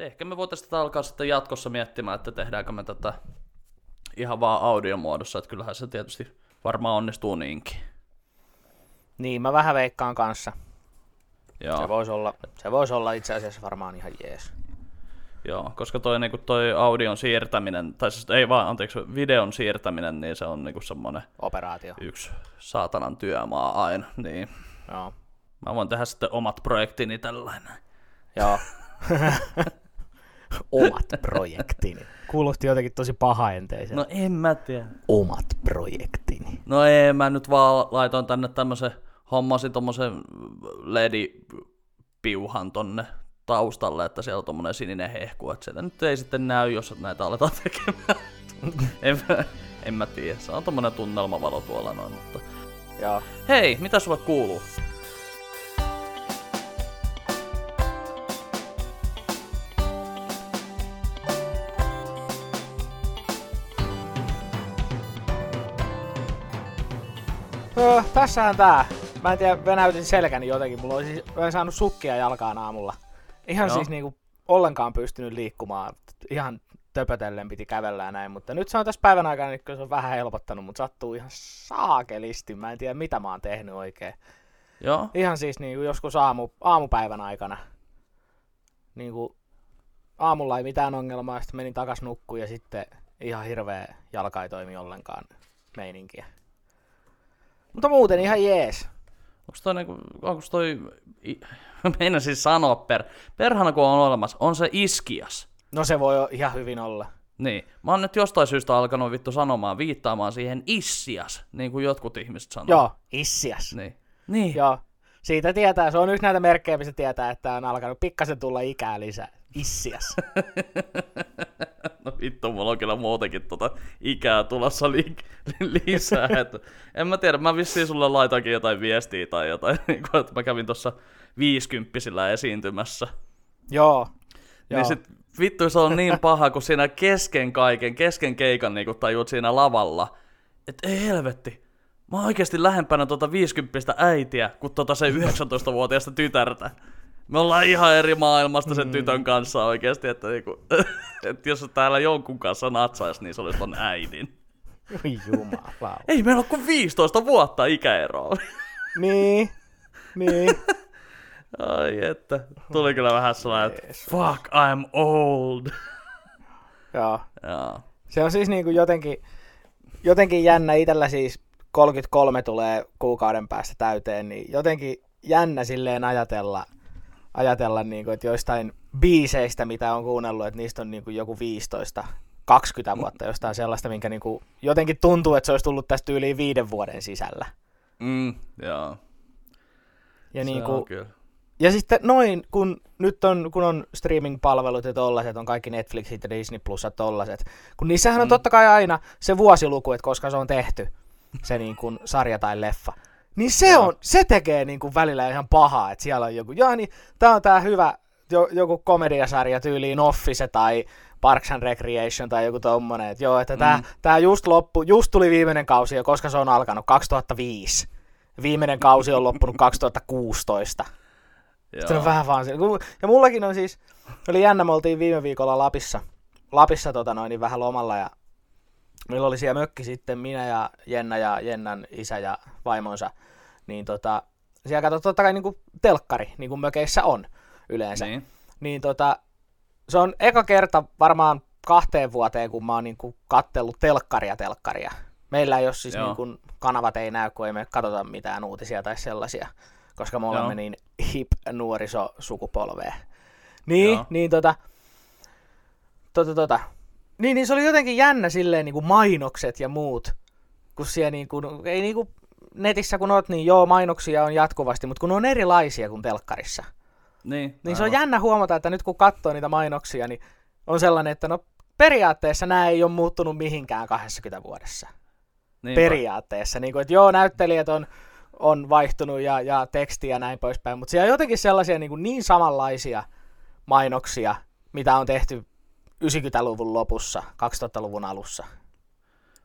ehkä me voitaisiin tätä alkaa sitten jatkossa miettimään, että tehdäänkö me tätä ihan vaan audiomuodossa, että kyllähän se tietysti varmaan onnistuu niinkin. Niin, mä vähän veikkaan kanssa. Joo. Se voisi olla, se vois olla itse asiassa varmaan ihan jees. Joo, koska toi, niinku, toi audion siirtäminen, tai siis ei vaan, anteeksi, videon siirtäminen, niin se on niinku semmoinen Operaatio. yksi saatanan työmaa aina, niin Joo. mä voin tehdä sitten omat projektini tällainen. Joo. Omat projektini. Kuulosti jotenkin tosi pahaenteisen. No en mä tiedä. Omat projektini. No ei, mä nyt vaan laitoin tänne tämmösen, hommasin tommosen LED-piuhan tonne taustalle, että siellä on tommonen sininen hehku, että sieltä nyt ei sitten näy, jos näitä aletaan tekemään. en, mä, en mä tiedä, se on tommonen tunnelmavalo tuolla noin, mutta... Joo. Hei, mitä sulle kuuluu? Öö, tässähän tää. Mä en tiedä, venäytin selkäni jotenkin. Mulla olisi mä en saanut sukkia jalkaan aamulla. Ihan Joo. siis niinku ollenkaan pystynyt liikkumaan. Ihan töpötellen piti kävellä ja näin, mutta nyt se on tässä päivän aikana, niin se on vähän helpottanut, mutta sattuu ihan saakelisti. Mä en tiedä, mitä mä oon tehnyt oikein. Joo, Ihan siis niinku joskus aamu, aamupäivän aikana. Niinku aamulla ei mitään ongelmaa, sitten menin takas nukkuun ja sitten ihan hirveä jalka ei toimi ollenkaan meininkiä. Mutta muuten ihan jees. onks toi niinku, onks toi... Meinasin siis sanoa per... Perhana kun on olemassa, on se iskias. No se voi ihan hyvin olla. Niin. Mä oon nyt jostain syystä alkanut vittu sanomaan, viittaamaan siihen issias, niin kuin jotkut ihmiset sanoo. Joo, issias. Niin. Niin. Joo. Siitä tietää, se on yksi näitä merkkejä, mistä tietää, että on alkanut pikkasen tulla ikää lisää. Issias. No vittu, mulla on kyllä muutenkin tota ikää tulossa li- li- lisää. että en mä tiedä, mä vissiin sulle laitoinkin jotain viestiä tai jotain, niin kuin, että mä kävin tuossa viisikymppisillä esiintymässä. Joo. Niin Joo. sit vittu se on niin paha, kun siinä kesken kaiken, kesken keikan niin kun tajuut siinä lavalla, että ei helvetti, mä oon oikeasti lähempänä tota 50 äitiä kuin tota se 19-vuotiaasta tytärtä. Me ollaan ihan eri maailmasta sen tytön kanssa oikeasti, että, niinku, että jos täällä jonkun kanssa natsais, niin se olisi ton äidin. Oi jumala. Ei meillä ole kuin 15 vuotta ikäeroa. niin. Niin. Ai että, tuli kyllä vähän sellainen, että fuck, I'm old. Joo. Joo. Se on siis niinku jotenkin, jotenkin jännä itellä siis 33 tulee kuukauden päästä täyteen, niin jotenkin jännä silleen ajatella, ajatella niinku, että joistain biiseistä, mitä on kuunnellut, että niistä on niinku joku 15 20 vuotta jostain sellaista, minkä niinku, jotenkin tuntuu, että se olisi tullut tästä yli viiden vuoden sisällä. Mm, joo. Ja, Se niinku, on kyllä. ja sitten noin, kun nyt on, kun on streaming-palvelut ja tollaset, on kaikki Netflixit ja Disney Plus ja tollaset, kun niissähän on Mm. totta kai aina se vuosiluku, että koska se on tehty, se niin kuin sarja tai leffa. Niin se, Joo. on, se tekee niin kuin välillä ihan pahaa, että siellä on joku, jaa niin, tää on tää hyvä, jo, joku komediasarja tyyliin Office tai Parks and Recreation tai joku tommonen, että joo, että Mm. tää just loppu, just tuli viimeinen kausi ja koska se on alkanut 2005. Viimeinen kausi on loppunut 2016. Sitten on vähän vaan se. Ja mullakin on siis, oli jännä, me oltiin viime viikolla Lapissa, Lapissa tota noin, niin vähän lomalla ja meillä oli siellä mökki sitten minä ja Jenna ja Jennan isä ja vaimonsa, niin tota, siellä katsoi totta kai niinku telkkari, niin kuin mökeissä on yleensä. Niin. Niin. niin tota, se on eka kerta varmaan kahteen vuoteen, kun mä oon niinku kattellut telkkaria telkkaria. Meillä ei ole siis Joo. niinku, kanavat ei näy, kun ei me katsota mitään uutisia tai sellaisia, koska me olemme Joo. niin hip nuorisosukupolvea. Niin, Joo. niin tota, tota, tota. Niin, niin se oli jotenkin jännä silleen niin kuin mainokset ja muut, kun siellä niin kuin, ei niin kuin netissä kun oot, niin joo, mainoksia on jatkuvasti, mutta kun ne on erilaisia kuin telkkarissa. Niin, Niin se on jännä huomata, että nyt kun katsoo niitä mainoksia, niin on sellainen, että no periaatteessa nämä ei ole muuttunut mihinkään 20 vuodessa. Niinpä. Periaatteessa. Niin kuin, että joo, näyttelijät on, on vaihtunut ja, ja teksti ja näin poispäin, mutta siellä on jotenkin sellaisia niin, kuin niin samanlaisia mainoksia, mitä on tehty 90-luvun lopussa, 2000-luvun alussa.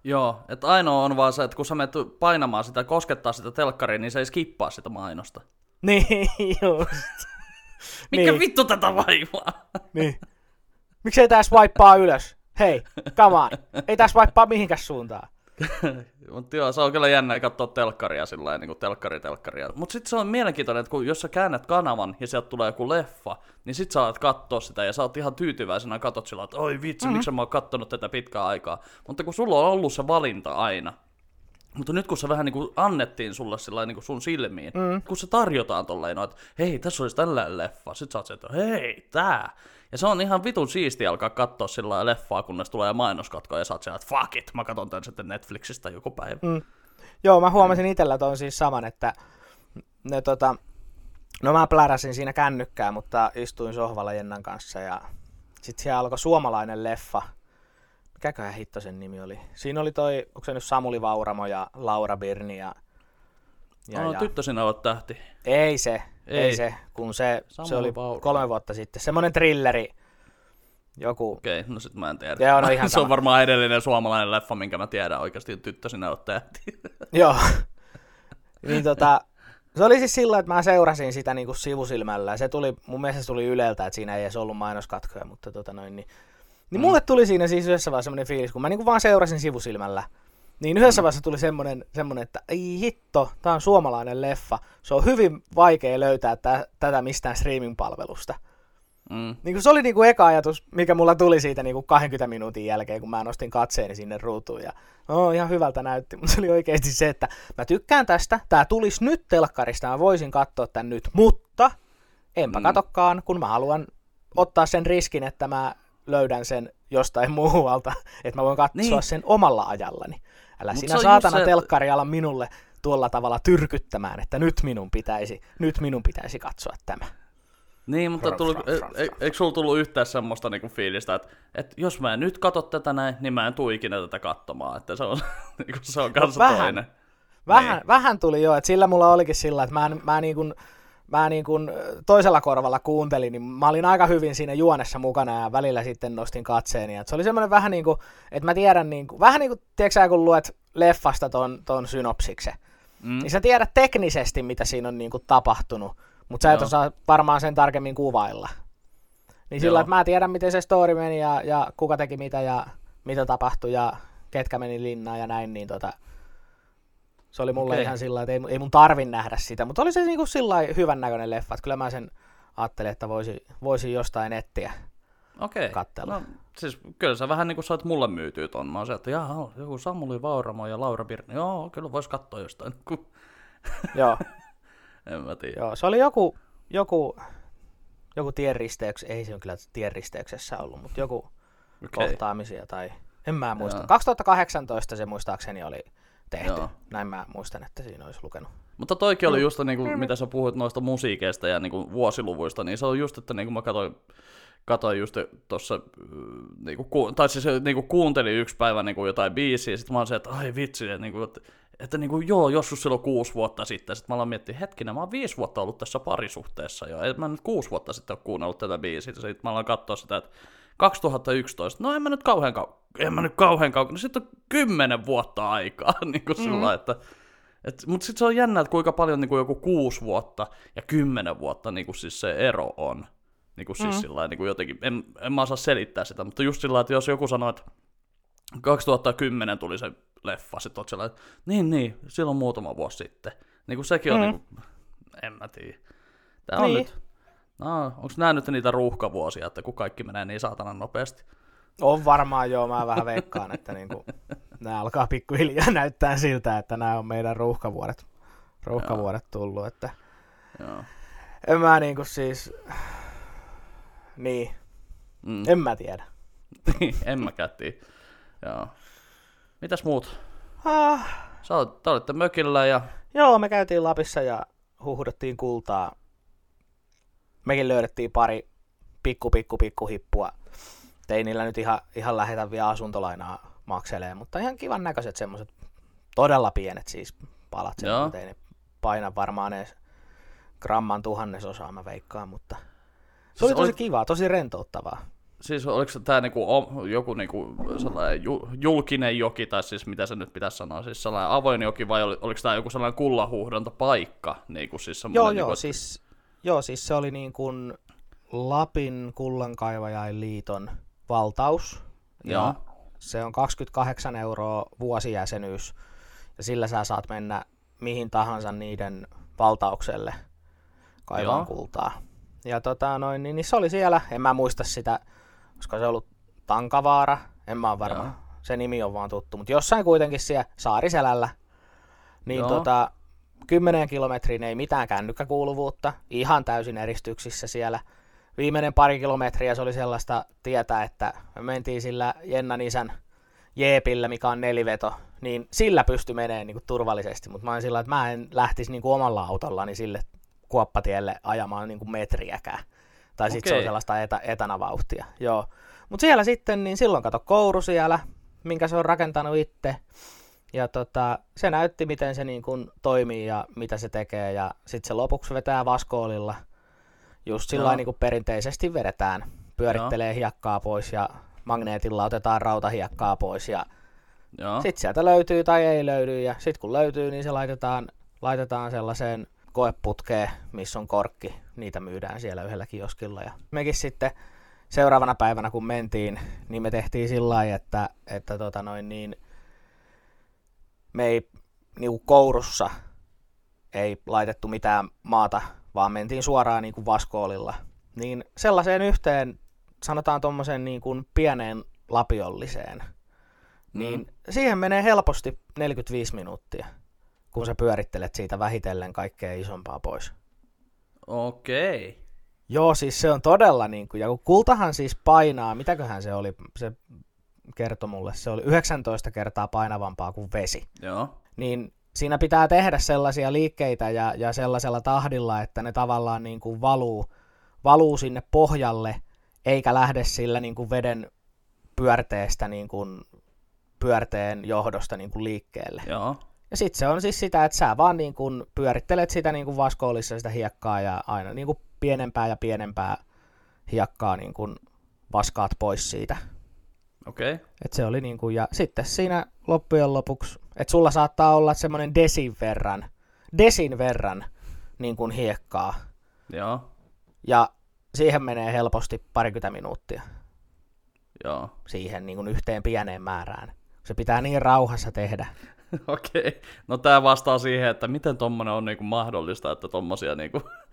Joo, että ainoa on vaan se, että kun sä menet painamaan sitä, koskettaa sitä telkkaria, niin se ei skippaa sitä mainosta. Niin, just. Mikä Niin. vittu tätä vaivaa? niin. Miksei tää swipea ylös? Hei, come on. Ei tää swipea mihinkäs suuntaan. Mutta joo, se on kyllä jännä katsoa telkkaria sillä niin kuin telkkari telkkaria. Mutta sitten se on mielenkiintoinen, että kun, jos sä käännät kanavan ja sieltä tulee joku leffa, niin sit sä alat katsoa sitä ja sä oot ihan tyytyväisenä katot sillä, että oi vitsi, mm-hmm. miksi mä oon kattonut tätä pitkää aikaa. Mutta kun sulla on ollut se valinta aina, mutta nyt kun se vähän niin kuin annettiin sulle sillä niin kuin sun silmiin, mm. kun se tarjotaan tolleen, no, että hei, tässä olisi tällainen leffa, sit sä oot se, että hei, tää. Ja se on ihan vitun siisti alkaa katsoa sillä leffaa, kunnes tulee mainoskatko ja sä oot siellä, että fuck it, mä katson tän sitten Netflixistä joku päivä. Mm. Joo, mä huomasin itsellä ton siis saman, että ne tota, no mä pläräsin siinä kännykkää, mutta istuin sohvalla Jennan kanssa ja sitten siellä alkoi suomalainen leffa. Mikäköhän hitto sen nimi oli? Siinä oli toi, onko se nyt Samuli Vauramo ja Laura Birni ja... ja, no, ja... tyttö sinä olet tähti. Ei se, ei, ei se, kun se, se oli Vauramo. kolme vuotta sitten. Semmoinen trilleri, joku... Okei, okay, no sit mä en tiedä. Joo, no ihan se on varmaan edellinen suomalainen leffa, minkä mä tiedän oikeasti, tyttö sinä olet tähti. Joo. niin tota, se oli siis sillä, että mä seurasin sitä niin kuin sivusilmällä. Ja se tuli, mun mielestä se tuli Yleltä, että siinä ei edes ollut mainoskatkoja, mutta tota noin, niin, niin mm. mulle tuli siinä siis yhdessä vaiheessa semmoinen fiilis, kun mä niin kuin vaan seurasin sivusilmällä. Niin yhdessä vaiheessa tuli semmoinen, semmoinen, että ei hitto, tää on suomalainen leffa. Se on hyvin vaikea löytää tä, tätä mistään streaming-palvelusta. Mm. Niin se oli niin kuin eka ajatus, mikä mulla tuli siitä niin kuin 20 minuutin jälkeen, kun mä nostin katseeni sinne ruutuun. Ja oh, ihan hyvältä näytti, mutta se oli oikeasti se, että mä tykkään tästä, tää tulisi nyt telkkarista, mä voisin katsoa tän nyt, mutta enpä mm. katokkaan, kun mä haluan ottaa sen riskin, että mä löydän sen jostain muualta, että mä voin katsoa niin. sen omalla ajallani. Älä Mut sinä saatana se... telkkari ala minulle tuolla tavalla tyrkyttämään, että nyt minun pitäisi, nyt minun pitäisi katsoa tämä. Niin, mutta tuli, e, e, eikö sulla tullut yhtään semmoista niinku fiilistä, että, että jos mä en nyt katso tätä näin, niin mä en tuu ikinä tätä katsomaan, että se on, niinku, se on kanssa no, vähän, toinen. Vähän, niin. vähän tuli jo, että sillä mulla olikin sillä, että mä, mä niin kuin, mä niin kuin toisella korvalla kuuntelin, niin mä olin aika hyvin siinä juonessa mukana ja välillä sitten nostin katseeni. Et se oli semmoinen vähän niin kuin, että mä tiedän, niin kuin, vähän niin kuin, tiedätkö kun luet leffasta ton, ton synopsiksen, mm. niin sä tiedät teknisesti, mitä siinä on niin kuin tapahtunut, mutta sä et osaa varmaan sen tarkemmin kuvailla. Niin sillä, että mä tiedän, miten se story meni ja, ja kuka teki mitä ja mitä tapahtui ja ketkä meni linnaan ja näin, niin tota, se oli mulle okay. ihan sillä että ei, ei mun tarvi nähdä sitä, mutta oli se niinku sillä hyvän näköinen leffa, että kyllä mä sen ajattelin, että voisi, voisi jostain nettiä Okei. katsella. No, siis kyllä sä vähän niin kuin sait mulle myytyä ton. Mä oon se, että jaa, joku Samuli Vauramo ja Laura Birni. Joo, kyllä vois katsoa jostain. Joo. en mä tiedä. Joo, se oli joku, joku, joku tienristeyks, ei se on kyllä tienristeyksessä ollut, mutta joku okay. kohtaamisia tai en mä muista. Joo. 2018 se muistaakseni oli tehty. Joo. Näin mä muistan, että siinä olisi lukenut. Mutta toikin oli just, niin kuin, mitä sä puhuit noista musiikeista ja niin kuin, vuosiluvuista, niin se on just, että niin kuin mä katsoin, katsoin just tuossa, niin kuin, tai siis niin kuin, kuuntelin yksi päivä niin kuin jotain biisiä, ja sitten mä oon se, että ai vitsi, että, niin kuin, että, että niin kuin, joo, joskus silloin kuusi vuotta sitten, sitten mä aloin miettiä, hetkinen, mä oon viisi vuotta ollut tässä parisuhteessa jo, että mä nyt kuusi vuotta sitten ole kuunnellut tätä biisiä, sitten mä aloin katsoa sitä, että 2011, no en mä nyt kauhean kauan, en mä nyt kauhean kauan, no sitten on kymmenen vuotta aikaa, niin kuin mm-hmm. että, et, mutta sitten se on jännä, että kuinka paljon niin kuin joku kuusi vuotta ja kymmenen vuotta niin kuin siis se ero on. Niin kuin siis mm. sillä niin kuin jotenkin, en, en mä osaa selittää sitä, mutta just sillä että jos joku sanoo, että 2010 tuli se leffa, sitten oot sellainen, että niin, niin, silloin muutama vuosi sitten. Niin kuin sekin on, mm. niin kuin, en mä tiedä. Tämä on niin. nyt, no, onko nämä nyt niitä ruuhkavuosia, että kun kaikki menee niin saatana nopeasti? On varmaan joo, mä vähän veikkaan, että niinku, nämä alkaa pikkuhiljaa näyttää siltä, että nämä on meidän ruuhkavuodet, ruuhkavuodet tullut. Että... Joo. En mä niinku siis, niin, mm. en mä tiedä. en mä kätti. Joo. Mitäs muut? Ah. Sä olet, te olitte mökillä ja... Joo, me käytiin Lapissa ja huhdettiin kultaa. Mekin löydettiin pari pikku, pikku, pikku hippua ei niillä nyt ihan, ihan lähetä vielä asuntolainaa makselee, mutta ihan kivan näköiset semmoiset todella pienet siis palat, semmoiset, ei ne paina varmaan edes gramman tuhannesosaa mä veikkaan, mutta se siis oli tosi oli... kiva, tosi rentouttavaa. Siis oliko tämä niinku, joku niinku sellainen julkinen joki, tai siis mitä se nyt pitäisi sanoa, siis sellainen avoin joki, vai oli, oliko tämä joku sellainen kullahuuhdontapaikka? Niinku, siis joo, niinku, joo, siis, joo, siis se oli niin kuin Lapin kullankaivajain liiton valtaus. Joo. Ja se on 28 euroa vuosijäsenyys. Ja sillä sä saat mennä mihin tahansa niiden valtaukselle kaivaan Joo. kultaa. Ja tota, noin, niin, niin se oli siellä, en mä muista sitä, koska se ollut Tankavaara, en mä ole varma. Joo. Se nimi on vaan tuttu, mutta jossain kuitenkin siellä Saariselällä. Niin Joo. tota, 10 kilometriin ei mitään kännykkäkuuluvuutta, ihan täysin eristyksissä siellä. Viimeinen pari kilometriä se oli sellaista tietää, että me mentiin sillä Jennan isän jeepillä, mikä on neliveto, niin sillä pysty menemään niin kuin turvallisesti, mutta mä olin sillä, että mä en lähtisi niin kuin omalla autollani sille kuoppatielle ajamaan niin kuin metriäkään. Tai sitten se on sellaista etä, etänävauhtia. Joo. Mutta siellä sitten, niin silloin kato kouru siellä, minkä se on rakentanut itse. Ja tota, se näytti, miten se niin kuin toimii ja mitä se tekee. Ja sitten se lopuksi vetää vaskoolilla. Just sillä Joo. lailla niin kuin perinteisesti vedetään. Pyörittelee hiekkaa pois ja magneetilla otetaan rautahiekkaa pois. Ja Joo. sitten sieltä löytyy tai ei löydy. Ja sitten kun löytyy, niin se laitetaan, laitetaan sellaiseen koeputkeen, missä on korkki. Niitä myydään siellä yhdellä kioskilla. Ja mekin sitten seuraavana päivänä, kun mentiin, niin me tehtiin sillä lailla, että, että tota noin niin, me ei niinku kourussa ei laitettu mitään maata, vaan mentiin suoraan niinku vaskoolilla. Niin sellaiseen yhteen, sanotaan tuommoiseen niin kuin pieneen lapiolliseen, niin Mm. siihen menee helposti 45 minuuttia, kun sä pyörittelet siitä vähitellen kaikkea isompaa pois. Okei. Joo, siis se on todella niin kuin, ja kun kultahan siis painaa, mitäköhän se oli, se kertoi mulle, se oli 19 kertaa painavampaa kuin vesi. Joo. Niin siinä pitää tehdä sellaisia liikkeitä ja, ja sellaisella tahdilla, että ne tavallaan niin kuin valuu, valuu sinne pohjalle, eikä lähde sillä niin kuin veden pyörteestä niin kuin pyörteen johdosta niin kuin liikkeelle. Joo. Ja sitten se on siis sitä, että sä vaan niin kun pyörittelet sitä niin kuin vaskoolissa sitä hiekkaa ja aina niin kuin pienempää ja pienempää hiekkaa niin kuin vaskaat pois siitä. Okei. Et se oli niin kuin, ja sitten siinä loppujen lopuksi, että sulla saattaa olla semmoinen desin verran, desin verran niin kuin hiekkaa, Joo. ja siihen menee helposti parikymmentä minuuttia Joo. siihen niin kuin yhteen pieneen määrään. Se pitää niin rauhassa tehdä. Okei. No tää vastaa siihen, että miten tommonen on niinku mahdollista, että tommosia niinku tollasia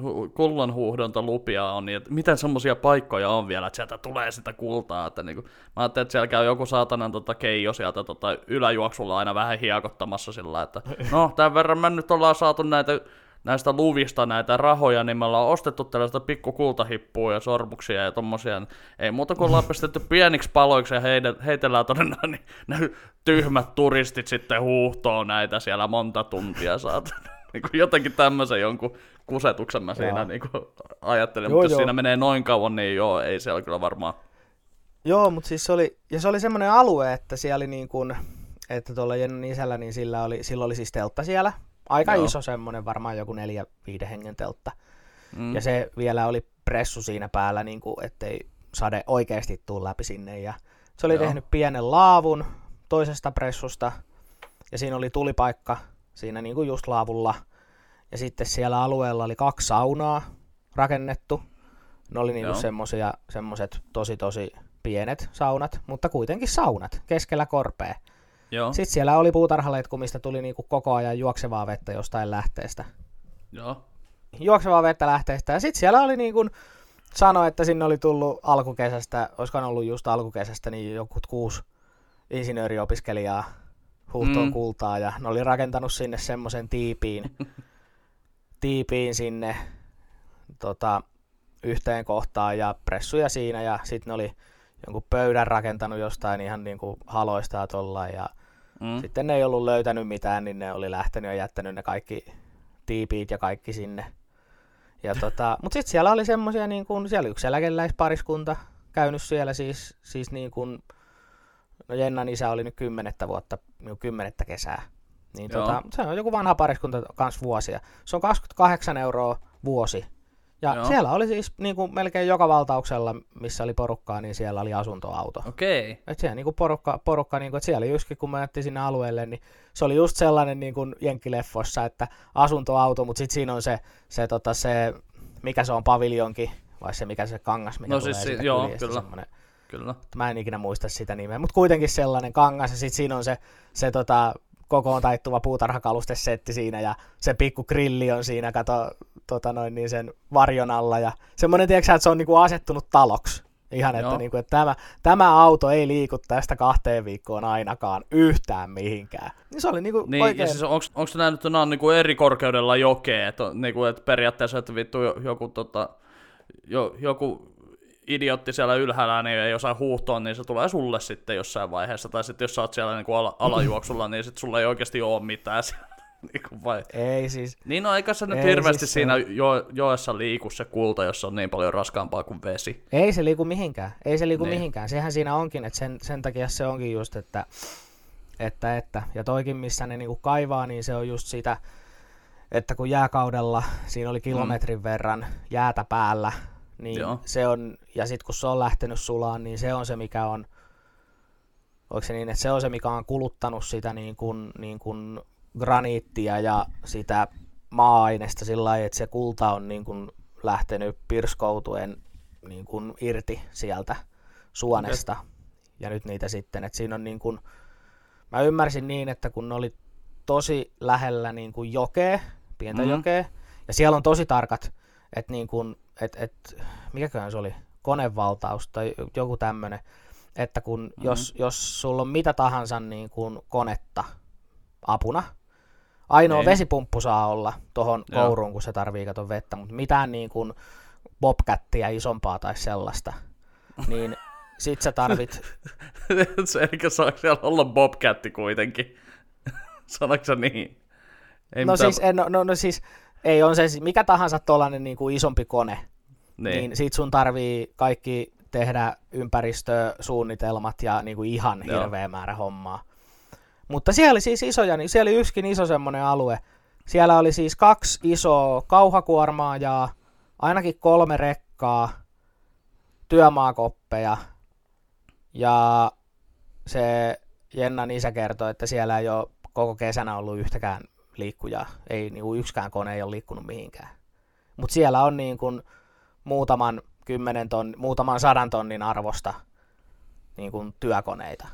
hu- kullanhuuhdontalupia on, niin miten semmosia paikkoja on vielä, että sieltä tulee sitä kultaa, että niinku, mä ajattelin, että siellä käy joku saatanan tota keijo sieltä tota yläjuoksulla aina vähän hiekottamassa sillä, että no tämän verran me nyt ollaan saatu näitä näistä luvista näitä rahoja, niin me ollaan ostettu tällaista pikku kultahippua ja sormuksia ja tommosia. Ei muuta kuin ollaan pistetty pieniksi paloiksi ja heitellään noin, niin ne tyhmät turistit sitten huuhtoo näitä siellä monta tuntia saat. Niin kuin jotenkin tämmöisen jonkun kusetuksen mä siinä niin kuin ajattelin, Joo, mutta jos joo. siinä menee noin kauan, niin joo, ei se ole kyllä varmaan. Joo, mutta siis se oli, ja se oli semmoinen alue, että siellä oli niin kuin, että tuolla Jennin isällä, niin sillä oli, sillä oli siis teltta siellä. Aika Joo. iso semmoinen, varmaan joku neljä, viiden hengen teltta. Mm. Ja se vielä oli pressu siinä päällä, niin kuin, ettei sade oikeasti tuu läpi sinne. Ja se oli Joo. tehnyt pienen laavun toisesta pressusta, ja siinä oli tulipaikka siinä niin kuin just laavulla. Ja sitten siellä alueella oli kaksi saunaa rakennettu. Ne oli Joo. semmosia, semmoset tosi tosi pienet saunat, mutta kuitenkin saunat keskellä korpea. Joo, Sitten siellä oli puutarhaletku, mistä tuli niinku koko ajan juoksevaa vettä jostain lähteestä. joo, Juoksevaa vettä lähteestä. Ja sitten siellä oli niin kuin sanoi, että sinne oli tullut alkukesästä, olisikohan ollut just alkukesästä, niin joku kuusi insinööriopiskelijaa huuhtoon Mm. kultaa ja ne oli rakentanut sinne semmoisen tiipiin, tiipiin sinne tota, yhteen kohtaan ja pressuja siinä ja sitten ne oli jonkun pöydän rakentanut jostain ihan niin kuin haloista ja tollain ja mm. sitten ne ei ollut löytänyt mitään, niin ne oli lähtenyt ja jättänyt ne kaikki tiipiit ja kaikki sinne. Ja tota, mutta sitten siellä oli semmoisia, niin kuin, siellä oli yksi eläkeläispariskunta käynyt siellä siis, siis niin kuin, no Jennan isä oli nyt kymmenettä vuotta, niin kymmenettä kesää. Niin Joo. tota, se on joku vanha pariskunta kanssa vuosia. Se on 28 euroa vuosi. Ja Joo. siellä oli siis niin kuin melkein joka valtauksella, missä oli porukkaa, niin siellä oli asuntoauto. okei. Et siellä niinku porukka, porukka niinku, että siellä justkin kun me jättiin sinne alueelle, niin se oli just sellainen niin kuin jenkkileffossa, että asuntoauto, mutta sitten siinä on se, se, tota, se, mikä se on, paviljonki, vai se mikä se kangas, mikä No tulee siis joo, kyllä. semmoinen- Kyllä. Mä en ikinä muista sitä nimeä, mutta kuitenkin sellainen kangas ja sitten siinä on se, se tota, kokoon taittuva puutarhakalustesetti siinä ja se pikku grilli on siinä, kato tota noin, niin sen varjon alla ja semmoinen, tiedätkö että se on niinku asettunut taloksi. Ihan, että, Joo. niinku, että tämä, tämä auto ei liiku tästä kahteen viikkoon ainakaan yhtään mihinkään. Niin se oli niinku Niin, oikein... ja siis onks näin, että nämä on niinku eri korkeudella jokea, että, niinku, että periaatteessa, että vittu jo- joku, tota, jo, joku idiotti siellä ylhäällä niin ei osaa huuhtoa, niin se tulee sulle sitten jossain vaiheessa, tai sitten jos sä oot siellä niinku ala, alajuoksulla, niin sitten sulla ei oikeasti ole mitään siellä. niinku vai... Ei siis, Niin no, eikä se nyt Ei, hirveästi siis siinä jo, joessa liiku se kulta, jos se on niin paljon raskaampaa kuin vesi. Ei se liiku mihinkään. Ei se liiku Niin. niin. mihinkään. Sehän siinä onkin, että sen, sen takia se onkin just, että, että, että. Ja toikin, missä ne niinku kaivaa, niin se on just sitä, että kun jääkaudella siinä oli kilometrin verran jäätä päällä, niin Joo. Se on, ja sitten kun se on lähtenyt sulaan, niin se on se, mikä on, se niin, että se on se, mikä on kuluttanut sitä niin kuin, niin kuin graniittia ja sitä maa-ainesta sillä lailla, että se kulta on niin kuin lähtenyt pirskoutuen niin kuin irti sieltä suonesta. Okay. Ja nyt niitä sitten, että siinä on niin kuin, mä ymmärsin niin, että kun ne oli tosi lähellä niin kuin jokea, pientä Mhm. mm. jokea, ja siellä on tosi tarkat, että niin kuin, et, et, mikäköhän se oli, konevaltaus tai joku tämmöinen, että kun Mhm. mm-hmm. jos, jos sulla on mitä tahansa niin kuin konetta apuna, ainoa Niin. vesipumppu saa olla tuohon kouruun, kun se tarvii kato vettä, mutta mitään niin kuin bobcattia isompaa tai sellaista, niin sit sä tarvit, se eikä saa siellä olla Bobcatti kuitenkin. Sanoiko se niin? Ei no mitään- siis, en, no, no, no siis, ei on se siis mikä tahansa tuollainen niin kuin isompi kone, niin. niin, sit sun tarvii kaikki tehdä ympäristösuunnitelmat ja niin kuin ihan Joo. hirveä määrä hommaa. Mutta siellä oli siis isoja, niin siellä oli yksikin iso semmoinen alue. Siellä oli siis kaksi isoa kauhakuormaajaa, ainakin kolme rekkaa, työmaakoppeja ja se Jennan isä kertoi, että siellä ei ole koko kesänä ollut yhtäkään liikkujaa. Ei niin kuin yksikään kone ei ole liikkunut mihinkään. Mutta siellä on niin kuin muutaman kymmenen ton, muutaman sadan tonnin arvosta niin kuin työkoneita.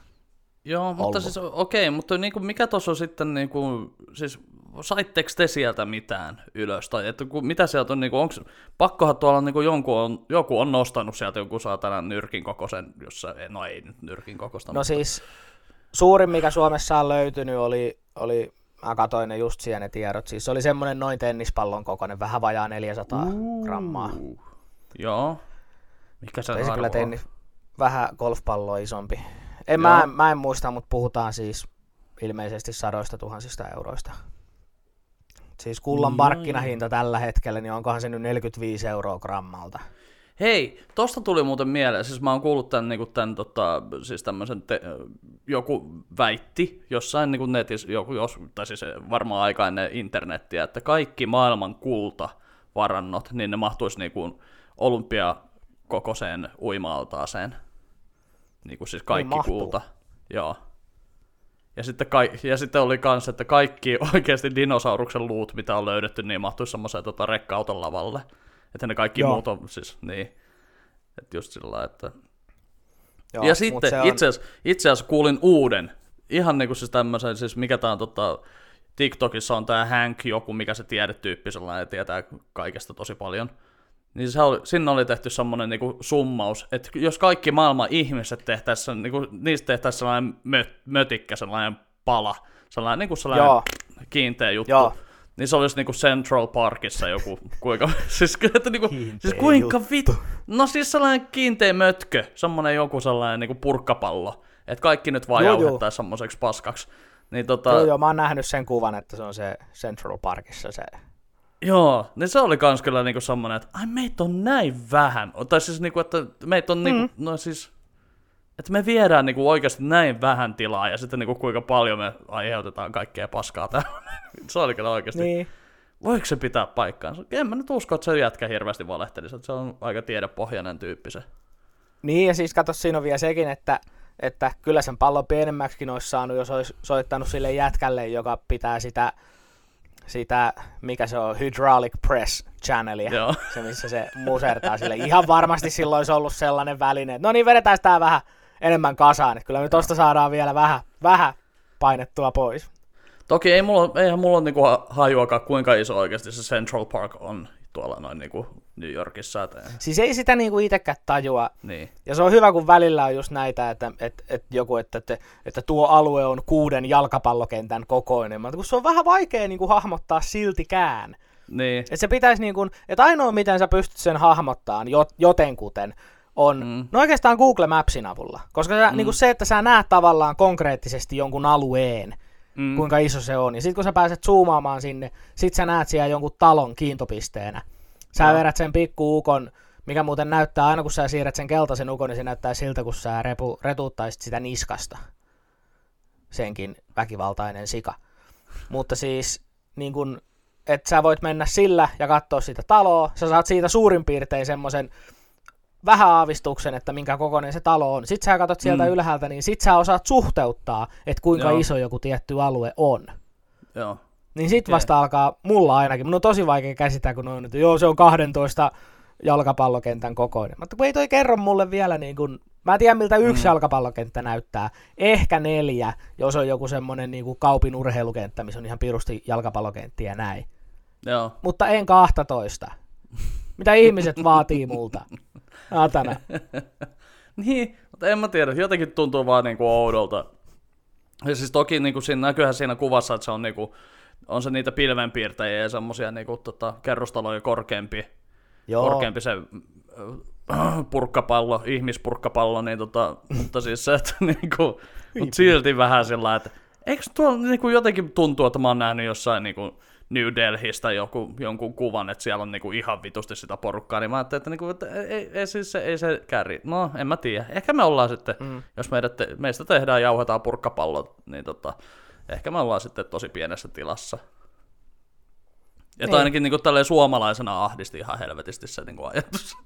Joo, mutta ollut. siis okei, mutta niinku, mikä tuossa on sitten, niinku, siis saitteko te sieltä mitään ylös? Tai että kun, mitä sieltä on, niinku, onks, pakkohan tuolla niinku, jonkun on, joku on nostanut sieltä jonkun saatana nyrkin kokoisen, jossa, no ei nyt nyrkin kokosta, No siis suurin, mikä Suomessa on löytynyt, oli, oli mä katsoin ne just siellä ne tiedot, siis se oli semmoinen noin tennispallon kokoinen, vähän vajaa 400 grammaa. Joo. Mikä se arvo kyllä on? tennis, vähän golfpalloa isompi. En, Joo. mä, mä en muista, mutta puhutaan siis ilmeisesti sadoista tuhansista euroista. Siis kullan Joo, markkinahinta tällä hetkellä, niin onkohan se nyt 45 euroa grammalta. Hei, tosta tuli muuten mieleen, siis mä oon kuullut tämän, niin tämän tota, siis tämmöisen, te, joku väitti jossain niin netissä, joku, jos, tai siis varmaan aika ennen internettiä, että kaikki maailman kultavarannot, niin ne mahtuisi niin kuin olympiakokoiseen uima-altaaseen. Niin kuin siis kaikki mahtuu. kulta. Joo. Ja sitten, kai, ja sitten oli kans, että kaikki oikeasti dinosauruksen luut, mitä on löydetty, niin mahtuisi semmoiseen tota, rekka-auton lavalle. Että ne kaikki Joo. muut on siis, niin. Että just sillä lailla, että... Joo, ja sitten on- itse asiassa, itse asiassa kuulin uuden, ihan niinku siis tämmöisen, siis mikä tää on tota, TikTokissa on tää Hank joku, mikä se tiedetyyppi sellainen, tietää kaikesta tosi paljon. Niin se oli, sinne oli tehty semmoinen niinku summaus, että jos kaikki maailman ihmiset tehtäisiin, niinku, niistä tehtäisiin sellainen mö, mötikkä, sellainen pala, sellainen, niinku sellainen Joo. kiinteä juttu, Joo. Niin se olisi niinku Central Parkissa joku, kuinka, siis, että niinku, Kiinteä siis kuinka vittu, no siis sellainen kiinteä mötkö, semmoinen joku sellainen niinku purkkapallo, että kaikki nyt vaan jauhettaisiin semmoiseksi paskaksi. Niin tota, Joo, joo, mä oon nähnyt sen kuvan, että se on se Central Parkissa se. Joo, niin se oli kans kyllä niinku semmonen, että ai meitä on näin vähän. Tai siis niinku, että meitä on niinku, no siis, että me viedään niinku oikeasti näin vähän tilaa ja sitten niinku kuinka paljon me aiheutetaan kaikkea paskaa täällä. se oli kyllä oikeasti. Niin. Voiko se pitää paikkaansa? En mä nyt usko, että se jätkä hirveästi valehtelisi, että se on aika tiedepohjainen tyyppi se. Niin, ja siis kato, siinä on vielä sekin, että, että kyllä sen pallon pienemmäksikin olisi saanut, jos olisi soittanut sille jätkälle, joka pitää sitä, sitä, mikä se on, Hydraulic Press Channelia, Joo. se missä se musertaa sille. Ihan varmasti silloin olisi ollut sellainen väline, että no niin, vedetään sitä vähän enemmän kasaan, että kyllä me tosta saadaan vielä vähän, vähän painettua pois. Toki ei mulla, eihän mulla ole niinku ha- hajuakaan, kuinka iso oikeasti se Central Park on tuolla noin niinku New Yorkissa. Et, Siis ei sitä niinku itsekään tajua, niin. Ja se on hyvä, kun välillä on just näitä, että, että, että joku, että, että, että tuo alue on kuuden jalkapallokentän kokoinen. Mutta kun se on vähän vaikea niin kuin hahmottaa siltikään. Niin. Että se pitäisi niin kuin, että ainoa miten sä pystyt sen hahmottaan jot, jotenkuten on, Mm. no oikeastaan Google Mapsin avulla. Koska sä, mm. niin kuin se, että sä näet tavallaan konkreettisesti jonkun alueen, Mm. kuinka iso se on. Ja sitten kun sä pääset zoomaamaan sinne, sit sä näet siellä jonkun talon kiintopisteenä. Sä Joo. vedät sen pikku ukon, mikä muuten näyttää, aina kun sä siirrät sen keltaisen ukon, niin se näyttää siltä, kun sä repu, retuuttaisit sitä niskasta. Senkin väkivaltainen sika. Mutta siis, niin kun, että sä voit mennä sillä ja katsoa sitä taloa, sä saat siitä suurin piirtein semmoisen vähän aavistuksen, että minkä kokoinen se talo on. Sitten sä katsot sieltä Mm. ylhäältä, niin sit sä osaat suhteuttaa, että kuinka Joo. Iso joku tietty alue on. Joo. Niin sit Okei. vasta alkaa, mulla ainakin, mun on tosi vaikea käsittää, kun on, että joo, se on 12 jalkapallokentän kokoinen. Mutta kun ei toi kerro mulle vielä niin kuin, mä en tiedä miltä yksi Mm. jalkapallokenttä näyttää. Ehkä neljä, jos on joku semmonen niin kaupin urheilukenttä, missä on ihan pirusti jalkapallokenttiä ja näin. Joo. Mutta en 12. Mitä ihmiset vaatii multa? Atana. Niin, mutta en mä tiedä, jotenkin tuntuu vaan niinku oudolta. Ja siis toki niinku siinä näkyyhän siinä kuvassa, että se on niinku, on se niitä pilvenpiirtäjiä ja semmosia niinku tota, kerrostaloja korkeampi, Joo. korkeampi se äh, purkkapallo, ihmispurkkapallo, niin tota, mutta siis se, että niinku, mut silti vähän sillä että eikö tuolla niinku jotenkin tuntuu, että mä oon nähnyt jossain niinku New Delhistä joku, jonkun kuvan, että siellä on niinku ihan vitusti sitä porukkaa, niin mä ajattelin, että, niinku, että ei, ei, siis se, ei se kärri. No, en mä tiedä. Ehkä me ollaan sitten, mm. jos meidät te, meistä tehdään jauhetaan purkkapallot, niin tota, ehkä me ollaan sitten tosi pienessä tilassa. Että Niin. ainakin niin tälleen suomalaisena ahdisti ihan helvetisti se niin ajatus.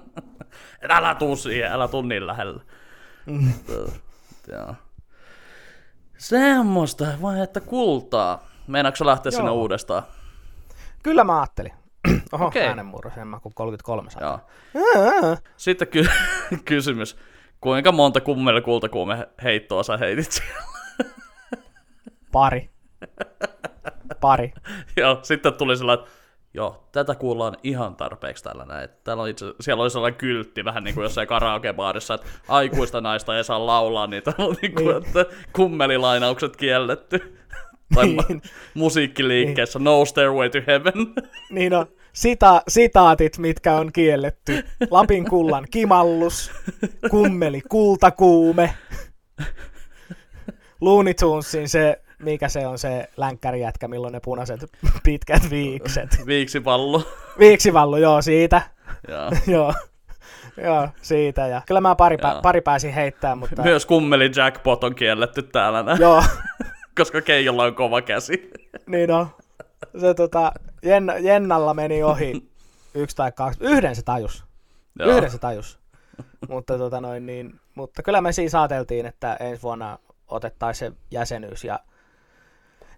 Et älä tuu siihen, älä tuu niin lähellä. Mm. Semmoista, vai että kultaa. Meinaatko lähteä sinne Joo. uudestaan? Kyllä mä ajattelin. Oho, okay. äänenmurros, en mä kuin 33 saa. Sitten ky- kysymys. Kuinka monta kummelle kultakuume heittoa sä heitit siellä? Pari. Pari. Joo, sitten tuli sellainen, että joo, tätä kuullaan ihan tarpeeksi tällä näin. Täällä on itse, siellä oli sellainen kyltti vähän niin kuin jossain karaokebaarissa, että aikuista naista ei saa laulaa niitä, niin kuin, että kummelilainaukset kielletty. Tai Niin. mu- musiikkiliikkeessä, No Stairway to Heaven. Niin on sita- sitaatit, mitkä on kielletty. Lapin kullan kimallus, kummeli, kultakuume. Looney Tunesin se, mikä se on se länkkärijätkä, milloin ne punaiset pitkät viikset. Viiksipallo. Viiksivallu, joo, siitä. Joo. joo. joo, siitä. Ja kyllä mä pari, pä- pari pääsin heittämään, mutta... Myös kummeli jackpot on kielletty täällä näin, joo, koska Keijolla on kova käsi. niin on. Se tota, Jenna, Jennalla meni ohi yksi tai kaksi. Yhden se tajus. Joo. Yhden se tajus. mutta, tota noin, niin, mutta kyllä me siis ajateltiin, että ensi vuonna otettaisiin se jäsenyys ja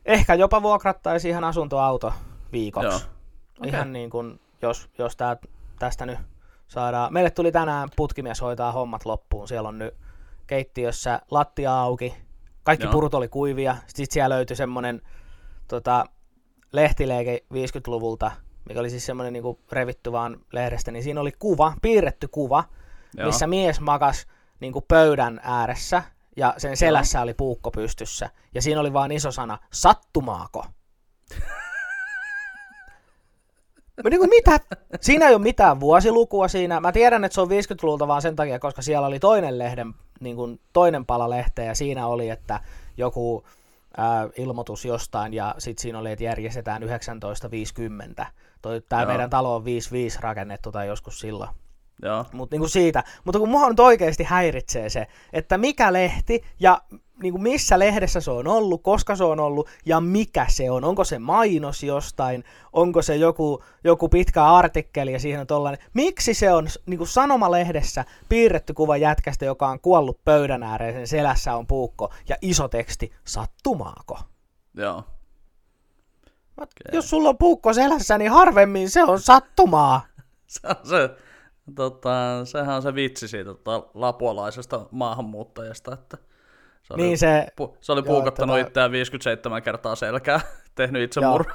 ehkä jopa vuokrattaisiin ihan asuntoauto viikoksi. Joo. Okay. Ihan niin kuin, jos, jos tää, tästä nyt saadaan. Meille tuli tänään putkimies hoitaa hommat loppuun. Siellä on nyt keittiössä lattia auki. Kaikki Joo. purut oli kuivia. Sitten siellä löytyi semmonen tota, lehtileike 50-luvulta, mikä oli siis semmoinen niin revitty vaan lehdestä, niin siinä oli kuva, piirretty kuva, Joo. missä mies makas niin kuin pöydän ääressä ja sen selässä oli puukko pystyssä. Ja siinä oli vaan iso sana, sattumaako? Mä niin kuin, mitä? Siinä ei ole mitään vuosilukua siinä. Mä tiedän, että se on 50-luvulta vaan sen takia, koska siellä oli toinen lehden, niin kuin toinen pala lehteä ja siinä oli, että joku ää, ilmoitus jostain ja sitten siinä oli, että järjestetään 1950. Toi, tää Joo. meidän talo on 55 rakennettu tai joskus silloin. Joo. Mut niinku siitä. Mutta kun mua nyt oikeasti häiritsee se, että mikä lehti ja niinku missä lehdessä se on ollut, koska se on ollut ja mikä se on. Onko se mainos jostain, onko se joku, joku pitkä artikkeli ja siihen on tollainen. Miksi se on niinku sanomalehdessä piirretty kuva jätkästä, joka on kuollut pöydän ääreen, sen selässä on puukko ja iso teksti, sattumaako? Joo. Okay. Jos sulla on puukko selässä, niin harvemmin se on sattumaa. se on se, tota, sehän on se vitsi siitä tota, lapualaisesta maahanmuuttajasta, että se oli, niin se, pu, se oli puukottanut joo, itseään 57 kertaa selkää, tehnyt itsemurha.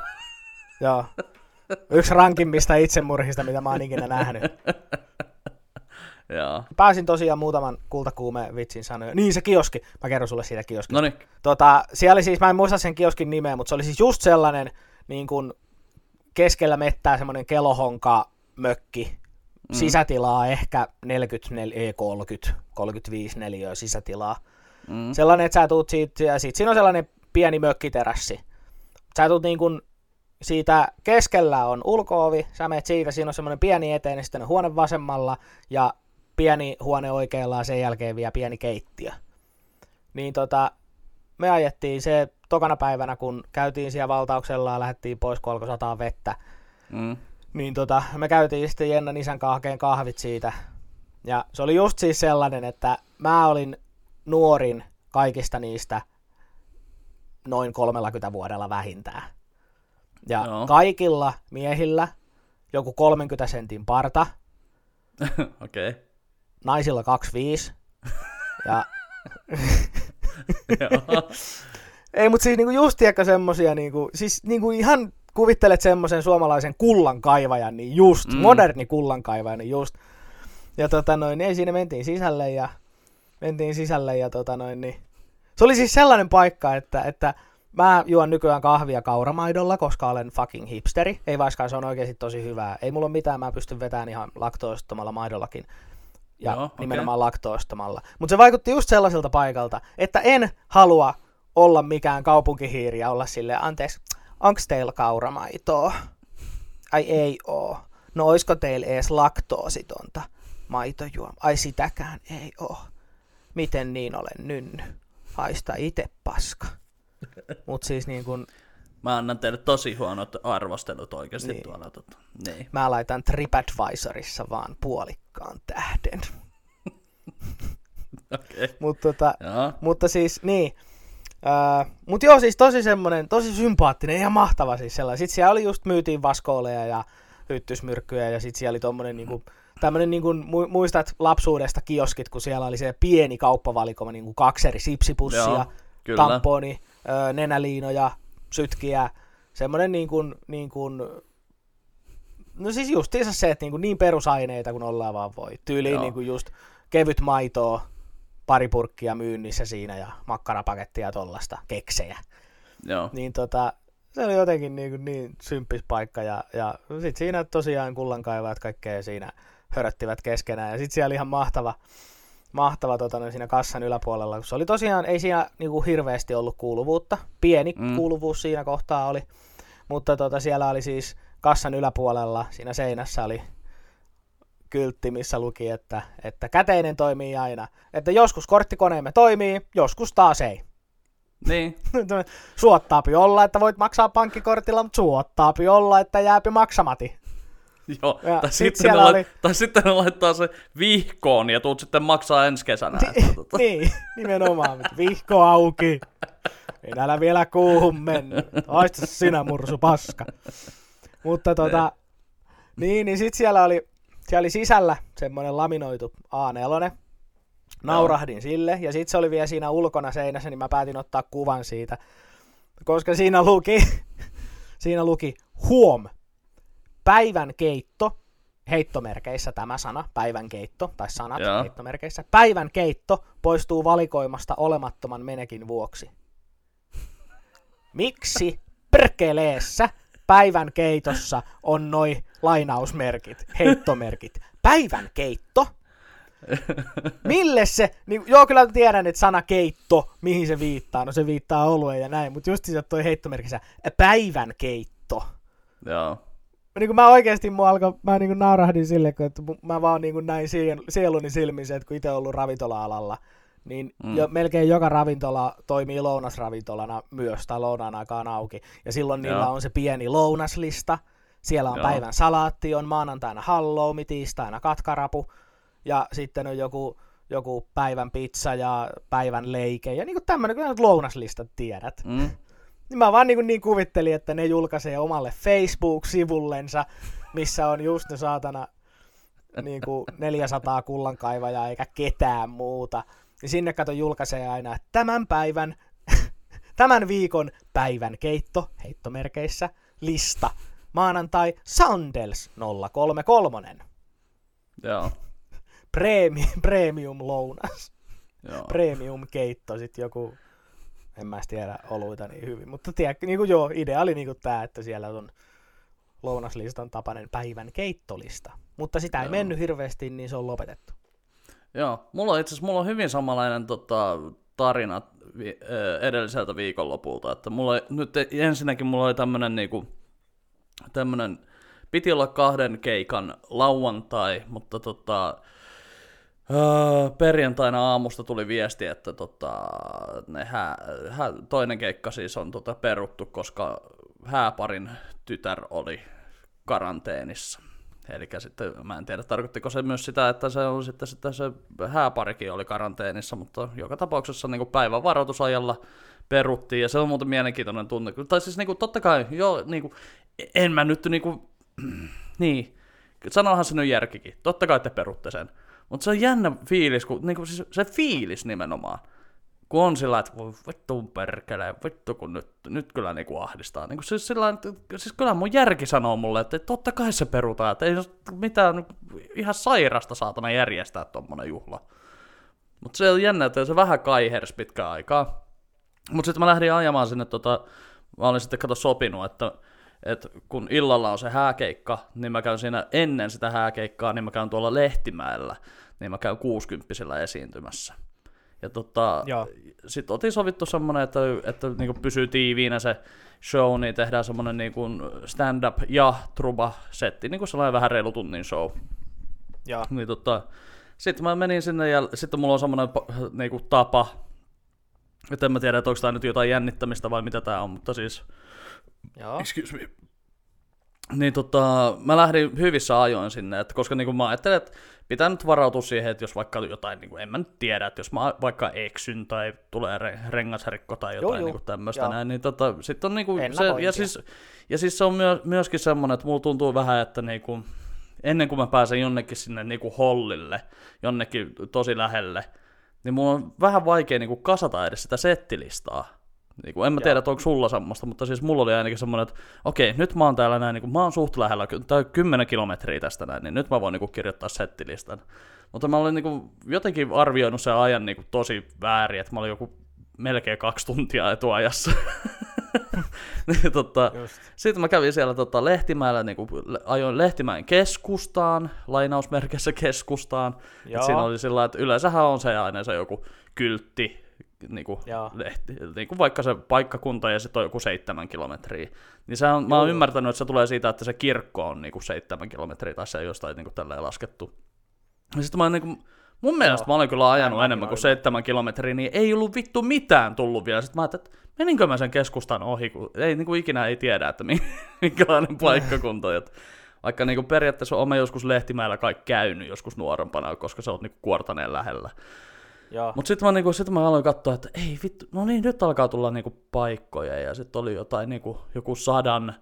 Joo. Yksi rankimmista itsemurhista, mitä mä oon ikinä nähnyt. Joo. Pääsin tosiaan muutaman kultakuume vitsin sanoa. Niin se kioski. Mä kerron sulle siitä kioskista. Noniin. Tota, siellä oli siis, mä en muista sen kioskin nimeä, mutta se oli siis just sellainen niin kuin keskellä mettää semmoinen kelohonka mökki. Mm. Sisätilaa ehkä 40, ei 30, 35 neliöä sisätilaa. Mm. Sellainen, että sä tuut siitä, ja sit siinä on sellainen pieni mökkiterassi. Sä tuut niin kuin siitä keskellä on ulkoovi, sä menet siitä, siinä on semmoinen pieni eteen, sitten on huone vasemmalla, ja pieni huone oikealla ja sen jälkeen vielä pieni keittiö. Niin tota, me ajettiin se tokana päivänä, kun käytiin siellä valtauksella ja lähdettiin pois, kun alkoi sataa vettä. Mm. Niin tota, me käytiin sitten Jennan isän kahkeen kahvit siitä. Ja se oli just siis sellainen, että mä olin nuorin kaikista niistä noin 30 vuodella vähintään. Ja no. kaikilla miehillä joku 30 sentin parta. Okei. Okay naisilla 25. ja... Ei, mutta siis niinku just tiedäkö semmosia, niinku, siis niinku ihan kuvittelet semmoisen suomalaisen kullankaivajan, niin just, mm. moderni kullankaivaja, niin just. Ja tota noin, ei siinä mentiin sisälle ja mentiin sisälle ja tota noin, niin se oli siis sellainen paikka, että, että mä juon nykyään kahvia kauramaidolla, koska olen fucking hipsteri. Ei vaikka se on oikeasti tosi hyvää. Ei mulla ole mitään, mä pystyn vetämään ihan laktoisttomalla maidollakin ja Joo, nimenomaan okay. laktoostamalla. Mutta se vaikutti just sellaiselta paikalta, että en halua olla mikään kaupunkihiiri ja olla silleen, anteeksi, onko teillä kauramaitoa? Ai ei oo. No oisko teillä ees laktoositonta maitojuoma? Ai sitäkään ei oo. Miten niin olen nynny? Haista itse paska. Mut siis niin kun... Mä annan teille tosi huonot arvostelut oikeasti niin. tuolla. Tota. Niin. Mä laitan TripAdvisorissa vaan puolikkaan tähden. okay. Mut, tota, mutta siis, niin. Uh, mutta joo, siis tosi semmonen, tosi sympaattinen, ihan mahtava siis sellainen. Sitten siellä oli just myytiin vaskooleja ja hyttysmyrkkyjä ja sitten siellä oli tommonen niinku, tämmönen niinku, muistat lapsuudesta kioskit, kun siellä oli se pieni kauppavalikoima, niinku kaksi eri sipsipussia, Joo, tamponi, nenäliinoja, sytkiä, semmonen niin kuin, niin kuin No siis justiinsa se, että niin, kuin niin perusaineita kuin ollaan vaan voi. Tyyliin niin kuin just kevyt maitoa, pari purkkia myynnissä siinä ja makkarapakettia ja tollasta, keksejä. Joo. Niin tota, se oli jotenkin niin, kuin niin symppis paikka ja, ja sitten siinä tosiaan kullankaivajat kaikkea siinä höröttivät keskenään ja sitten siellä oli ihan mahtava, mahtava tota, siinä kassan yläpuolella, kun se oli tosiaan, ei siinä niin kuin hirveästi ollut kuuluvuutta, pieni mm. kuuluvuus siinä kohtaa oli, mutta tota, siellä oli siis kassan yläpuolella, siinä seinässä oli kyltti, missä luki, että, että käteinen toimii aina. Että joskus korttikoneemme toimii, joskus taas ei. Niin. Suottaapi olla, että voit maksaa pankkikortilla, mutta suottaapi olla, että jääpi maksamati. Joo, ja tai, sit sitten ne oli... lait, tai sitten ne laittaa se vihkoon ja tuut sitten maksaa ensi kesänä. Ni- tota. niin, nimenomaan. Vihko auki. En älä vielä kuuhun mennä. Haista sinä mursu paska. Mutta tota, niin, niin sit siellä oli, siellä oli sisällä semmoinen laminoitu A4. Naurahdin no. sille, ja sitten se oli vielä siinä ulkona seinässä, niin mä päätin ottaa kuvan siitä. Koska siinä luki, siinä luki huom, päivän keitto, heittomerkeissä tämä sana, päivän keitto, tai sanat Joo. heittomerkeissä, päivän keitto poistuu valikoimasta olemattoman menekin vuoksi. Miksi perkeleessä päivän keitossa on noi lainausmerkit, heittomerkit. Päivän keitto? Mille se, niin, joo kyllä tiedän, että sana keitto, mihin se viittaa, no se viittaa olueen ja näin, mutta just se toi heittomerkissä, päivän keitto. Joo. Niin kuin mä oikeasti mua alkoi, mä niin kuin naurahdin sille, että mä vaan niin kuin näin sieluni silmissä, että kun itse ollut ravintola-alalla, niin mm. jo, melkein joka ravintola toimii lounasravintolana myös, tai lounaan aikaan auki. Ja silloin Joo. niillä on se pieni lounaslista. Siellä on Joo. päivän salaatti, on maanantaina halloumi, tiistaina katkarapu, ja sitten on joku, joku päivän pizza ja päivän leike, ja niin kuin tämmöinen, kun lounaslista tiedät. Mm. Niin mä vaan niin, niin kuvittelin, että ne julkaisee omalle Facebook-sivullensa, missä on just ne saatana niin kuin 400 kullankaivajaa eikä ketään muuta. Niin sinne kato julkaisee aina, että tämän päivän, tämän viikon päivän keitto, heittomerkeissä, lista, maanantai Sandels 033. Joo. Premium, premium lounas. Joo. Premium keitto, sit joku, en mä tiedä oluita niin hyvin, mutta tiedätkö, niin kuin joo, idea oli niin kuin tää, että siellä on lounaslistan tapainen päivän keittolista. Mutta sitä ei Joo. mennyt hirveästi, niin se on lopetettu. Joo, mulla on itse asiassa mulla on hyvin samanlainen tota, tarina vi- edelliseltä viikonlopulta. Että mulla, nyt ensinnäkin mulla oli tämmönen niinku, tämmönen, piti olla kahden keikan lauantai, mutta tota, öö, perjantaina aamusta tuli viesti, että tota, ne hää, hää, toinen keikka siis on tota, peruttu, koska hääparin tytär oli karanteenissa. Eli sitten, mä en tiedä, tarkoittiko se myös sitä, että se on sitten, sitten se hääparikin oli karanteenissa, mutta joka tapauksessa niin kuin päivän varoitusajalla peruttiin, ja se on muuten mielenkiintoinen tunne. Tai siis niin kuin, totta kai, joo, niin kuin, en mä nyt niin kuin, niin, sanohan se nyt järkikin, totta kai te perutte sen. Mutta se on jännä fiilis, kun, niin kuin, siis se fiilis nimenomaan, kun on sillä että voi vittu perkele, vittu kun nyt, nyt kyllä niinku ahdistaa. Niinku siis, sillä että, siis kyllä mun järki sanoo mulle, että totta kai se perutaan, että ei mitään niinku ihan sairasta saatana järjestää tommonen juhla. Mutta se on jännä, että se vähän kaihers pitkään aikaa. Mutta sitten mä lähdin ajamaan sinne, tota, mä olin sitten kato sopinut, että, että kun illalla on se hääkeikka, niin mä käyn siinä ennen sitä hääkeikkaa, niin mä käyn tuolla Lehtimäellä, niin mä käyn 60 esiintymässä. Ja tota, sitten oltiin sovittu semmoinen, että, että niinku pysyy tiiviinä se show, niin tehdään semmoinen niinku stand-up ja truba-setti, niin kuin sellainen vähän reilu tunnin show. Joo. Niin tota, sitten mä menin sinne ja sitten mulla on semmoinen niinku tapa, että en mä tiedä, että onko tää nyt jotain jännittämistä vai mitä tää on, mutta siis, Joo. excuse me. Niin tota, mä lähdin hyvissä ajoin sinne, että koska niinku mä ajattelin, että pitää nyt varautua siihen, että jos vaikka jotain, niinku, en mä nyt tiedä, että jos mä vaikka eksyn tai tulee re- rengasrikko tai jotain Joo, joo. niinku tämmöistä Joo. näin, niin tota, sitten on niinku se, Ennakointia. ja siis, ja siis se on myö, myöskin semmoinen, että mulla tuntuu vähän, että niinku, ennen kuin mä pääsen jonnekin sinne niinku hollille, jonnekin tosi lähelle, niin mulla on vähän vaikea niinku kasata edes sitä settilistaa. Niinku, en mä tiedä, että onko sulla semmoista, mutta siis mulla oli ainakin semmoinen, että okei, nyt mä oon täällä näin, niinku, mä oon suht lähellä, tai 10 kilometriä tästä näin, niin nyt mä voin niinku kirjoittaa settilistan. Mutta mä olin niinku, jotenkin arvioinut sen ajan niinku, tosi väärin, että mä olin joku melkein kaksi tuntia etuajassa. niin, tota, sitten mä kävin siellä tota, Lehtimäellä, niin kuin, ajoin Lehtimäen keskustaan, lainausmerkeissä keskustaan. Siinä oli sillä että yleensähän on se aina se joku kyltti, niin kuin, niin kuin vaikka se paikkakunta ja sitten on joku seitsemän kilometriä. Niin se on, mä oon ymmärtänyt, että se tulee siitä, että se kirkko on niin kuin seitsemän kilometriä tai se jostain niin kuin tälleen laskettu. Ja sitten mä oon niin kuin, mun mielestä Joo. mä olen kyllä ajanut Näin enemmän kuin seitsemän kilometriä, niin ei ollut vittu mitään tullut vielä. Sitten mä ajattelin, että meninkö mä sen keskustan ohi, kun ei niin kuin ikinä ei tiedä, että mi- minkälainen paikkakunta. Että vaikka niin kuin periaatteessa olen mä joskus Lehtimäellä kai käynyt joskus nuorempana, koska se on niin kuortaneen lähellä. Mutta sitten mä, niinku, sit mä aloin katsoa, että ei vittu, no niin, nyt alkaa tulla niinku paikkoja. Ja sitten oli jotain niinku, joku sadan,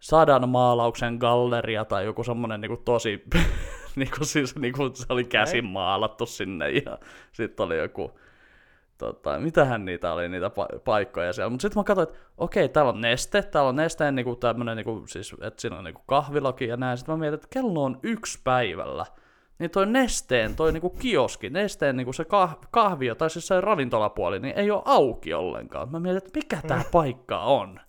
sadan maalauksen galleria tai joku semmonen niinku tosi, niinku siis niinku se oli käsin maalattu sinne. Ja sitten oli joku, tota, mitähän niitä oli, niitä pa- paikkoja siellä. Mutta sitten mä katsoin, että okei, täällä on neste, täällä on nesteen niinku tämmönen, niinku, siis, että siinä on niinku kahviloki ja näin. Sitten mä mietin, että kello on yksi päivällä. Niin toi nesteen, toi niinku kioski, nesteen niinku se kah- kahvio, tai siis se ravintolapuoli, niin ei ole auki ollenkaan. Mä mietin, että mikä tää paikka on.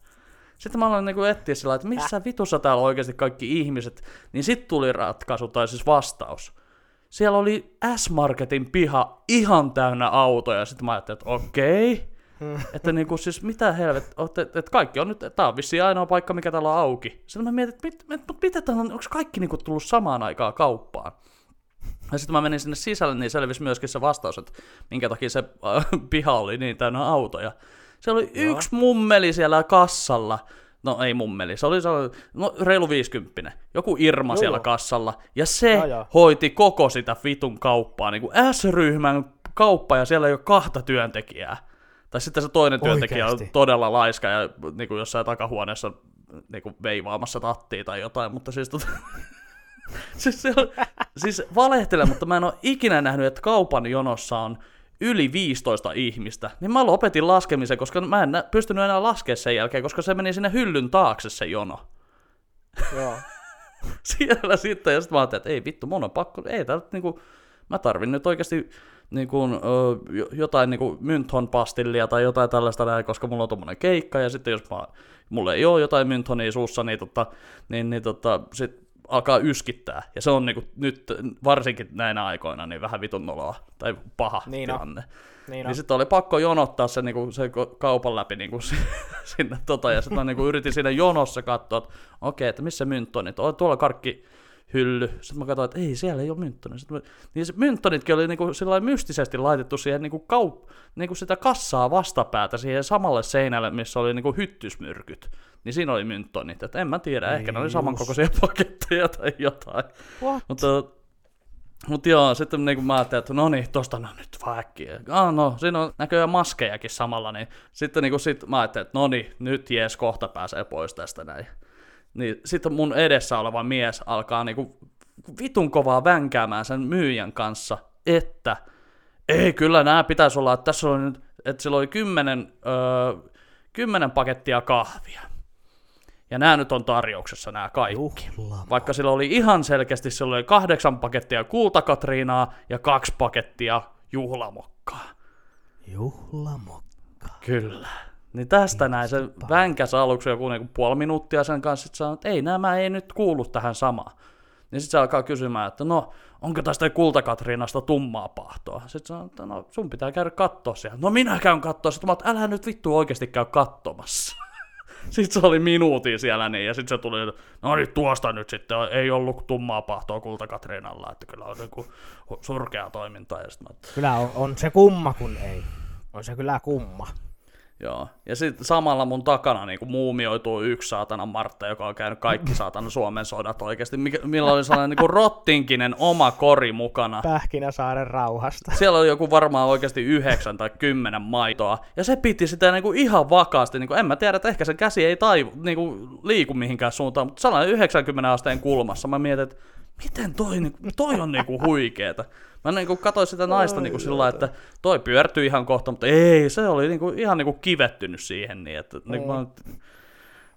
Sitten mä aloin niinku etsiä sillä, että missä vitussa täällä on oikeasti kaikki ihmiset. Niin sit tuli ratkaisu, tai siis vastaus. Siellä oli S-Marketin piha ihan täynnä autoja. Sitten mä ajattelin, että okei. Että niinku siis mitä helvet, että et, et kaikki on nyt, tää on vissiin ainoa paikka, mikä täällä on auki. Sitten mä mietin, että mit, mit, mut mitä täällä on, onko kaikki niinku tullut samaan aikaan kauppaan? Ja sitten mä menin sinne sisälle, niin selvisi myöskin se vastaus, että minkä takia se äh, piha oli niin täynnä autoja. Se oli Joo. yksi mummeli siellä kassalla. No ei mummeli, se oli sellainen, no reilu 50. Joku Irma Joo, siellä kassalla. Ja se joo. hoiti koko sitä vitun kauppaa, niin kuin S-ryhmän kauppa ja siellä ei ole kahta työntekijää. Tai sitten se toinen työntekijä Oikeesti? on todella laiska ja niin kuin jossain takahuoneessa niin kuin veivaamassa tattia tai jotain, mutta siis tota... siis, se on, siis valehtele, mutta mä en ole ikinä nähnyt, että kaupan jonossa on yli 15 ihmistä, niin mä lopetin laskemisen, koska mä en pystynyt enää laskemaan sen jälkeen, koska se meni sinne hyllyn taakse se jono. Joo. Siellä sitten, ja sitten mä ajattelin, että ei vittu, mun on pakko, ei tää niinku, mä tarvin nyt oikeasti niinku, ö, jo- jotain niinku mynthon pastillia tai jotain tällaista näin, koska mulla on tommonen keikka, ja sitten jos mä, mulla ei ole jotain mynthonia suussa, niin, tota, niin, niin tota, sit alkaa yskittää. Ja se on niinku, nyt varsinkin näinä aikoina niin vähän vitun noloa tai paha Niin tilanne. Niin on. Niin sitten oli pakko jonottaa se, niinku, se ko- kaupan läpi niinku, sinne tota, ja sitten mä niinku, yritin siinä jonossa katsoa, että okei, että missä mynttonit, on tuolla karkki hylly. Sitten mä katsoin, että ei, siellä ei ole mynttonia. Sitten mä, niin se mynttonitkin oli niinku mystisesti laitettu siihen niinku kaup, niinku sitä kassaa vastapäätä siihen samalle seinälle, missä oli niinku hyttysmyrkyt. Niin siinä oli mynttonit. Että en mä tiedä, ehkä ne oli samankokoisia paketteja tai jotain. What? Mutta mutta joo, sitten niin mä ajattelin, että no niin, tosta no nyt vaan äkkiä. Ah, no, siinä on näköjään maskejakin samalla, niin sitten niin sit mä ajattelin, että no niin, nyt jees, kohta pääsee pois tästä näin. Niin sitten mun edessä oleva mies alkaa niinku vitun kovaa vänkäämään sen myyjän kanssa, että ei, kyllä nämä pitäisi olla, että tässä oli nyt, että sillä oli kymmenen, öö, kymmenen pakettia kahvia. Ja nämä nyt on tarjouksessa nämä kaikki. Juhlama. Vaikka sillä oli ihan selkeästi, sillä oli kahdeksan pakettia kultakatriinaa ja kaksi pakettia juhlamokkaa. Juhlamokka. Kyllä. Niin tästä näin se vänkäs aluksi joku niinku puoli minuuttia sen kanssa, sit sanoi, että ei nämä ei nyt kuulu tähän samaan. Niin sitten se alkaa kysymään, että no, onko tästä kultakatriinasta tummaa pahtoa? Sitten sanoo, että no, sun pitää käydä kattoo siellä. No minä käyn kattoo. Sitten mä oon, että älä nyt vittu oikeasti käy kattomassa. Sitten se oli minuutin siellä niin, ja sitten se tuli, että no niin, tuosta nyt sitten ei ollut tummaa pahtoa kultakatriinalla, että kyllä on joku surkea toiminta. Ja sitten mä, että Kyllä on, on se kumma, kun ei. On se kyllä kumma. Joo. Ja sitten samalla mun takana niin muumioituu yksi saatana Martta, joka on käynyt kaikki saatana Suomen sodat oikeasti, mikä- millä oli sellainen niin rottinkinen oma kori mukana. Pähkinäsaaren rauhasta. Siellä oli joku varmaan oikeasti yhdeksän tai kymmenen maitoa, ja se piti sitä niinku ihan vakaasti. Niinku, en mä tiedä, että ehkä se käsi ei taivu, niinku, liiku mihinkään suuntaan, mutta sellainen 90 asteen kulmassa. Mä mietin, että miten toi, niinku, toi on niinku huikeeta. Mä niinku katsoin sitä naista niinku sillä lailla, että toi pyörtyi ihan kohta, mutta ei, se oli niinku, ihan niinku kivettynyt siihen. Niin, että, niinku, mä,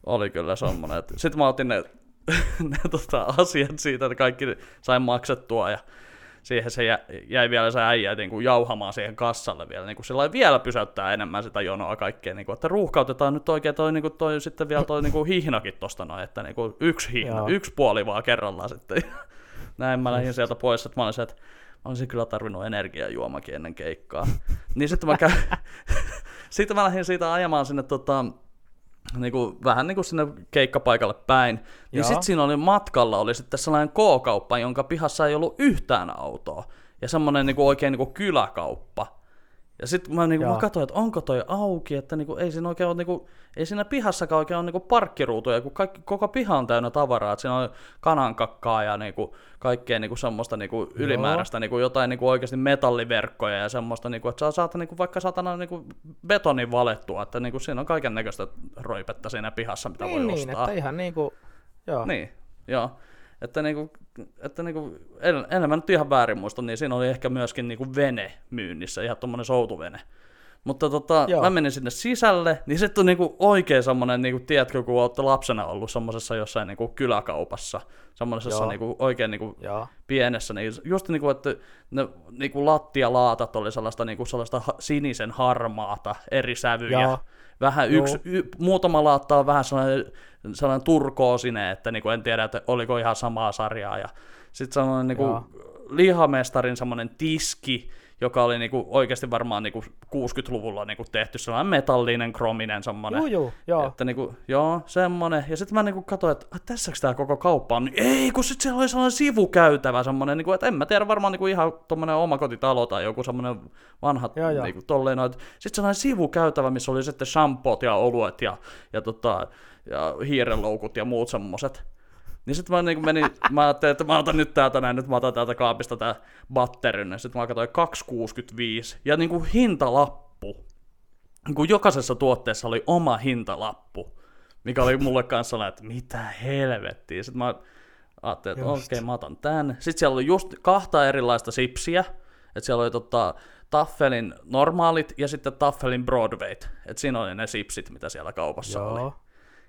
oli kyllä semmoinen. Sitten mä otin ne, ne tota, asiat siitä, että kaikki sain maksettua ja siihen se jä, jäi vielä se äijä niin kuin jauhamaan siihen kassalle vielä, niin kuin sillä vielä pysäyttää enemmän sitä jonoa kaikkea, niin kuin, että ruuhkautetaan nyt oikein toi, niin kuin toi sitten vielä toi niin kuin hihnakin tosta noin, että niin kuin yksi hihna, Joo. yksi puoli vaan kerrallaan sitten. Näin mä lähdin sieltä pois, että mä olisin, että mä olisin kyllä tarvinnut energiajuomakin ennen keikkaa. niin sitten mä, käyn, sitten mä lähdin siitä ajamaan sinne tota, niinku, vähän niin kuin sinne keikkapaikalle päin, niin sitten siinä oli matkalla oli sitten sellainen K-kauppa, jonka pihassa ei ollut yhtään autoa. Ja semmoinen niinku oikein niinku kyläkauppa. Ja sitten mä, niinku, mä katsoin, että onko toi auki, että niinku, ei siinä oikein ole, niinku, ei siinä pihassakaan oikein ole niinku parkkiruutuja, kun kaikki, koko piha on täynnä tavaraa, että siinä on kanankakkaa ja niinku, kaikkea niinku semmoista niinku ylimääräistä, niinku jotain niinku oikeasti metalliverkkoja ja semmoista, niinku, että saa saata niinku, vaikka satana niinku betonin valettua, että niinku, siinä on kaiken näköistä roipetta siinä pihassa, mitä voi Niin, niin, ostaa. että ihan niinku, joo. Niin, joo. Että, niinku, että niinku, en, en mä nyt ihan väärin muista, niin siinä oli ehkä myöskin niinku vene myynnissä, ihan tommonen soutuvene. Mutta tota, Joo. mä menin sinne sisälle, niin sitten on niinku oikein semmonen, niinku, tiedätkö, kun olette lapsena ollut semmoisessa jossain niinku kyläkaupassa, semmoisessa niinku, oikein niinku, Joo. pienessä, niin just niinku, että ne niinku lattialaatat oli sellaista, niinku, sellaista sinisen harmaata, eri sävyjä. Joo. Vähän yksi, y, muutama laatta on vähän sellainen, sellainen turkoosinen, että niinku, en tiedä, että oliko ihan samaa sarjaa. Ja sitten semmoinen niinku, Joo. lihamestarin semmoinen tiski, joka oli niinku, oikeasti varmaan niinku, 60-luvulla niinku, tehty sellainen metallinen, krominen semmoinen. Juu, juu, joo. Että niinku, joo, semmonen. Ja sitten mä niinku katsoin, että "Ah, tässäks tää koko kauppa on? Niin Ei, kun sit siellä oli sellainen sivukäytävä semmonen, niinku, että en mä tiedä, varmaan niinku ihan tommonen omakotitalo tai joku semmonen vanha, Joo, joo. niinku tolleen noin. Sitten sellainen sivukäytävä, missä oli sitten shampoot ja oluet ja, ja, tota, ja hiirenloukut ja muut semmoset. Niin sitten mä niinku menin, mä ajattelin, että mä otan nyt täältä näin, nyt mä otan täältä kaapista tää batterin. Sitten mä katsoin 2,65 ja niinku hintalappu kun jokaisessa tuotteessa oli oma hintalappu, mikä oli mulle kanssa että mitä helvettiä. Sitten mä ajattelin, että okei, okay, mä otan tän. Sitten siellä oli just kahta erilaista sipsiä, että siellä oli tota, Taffelin normaalit ja sitten Taffelin Broadwayt. Että siinä oli ne sipsit, mitä siellä kaupassa Joo. oli.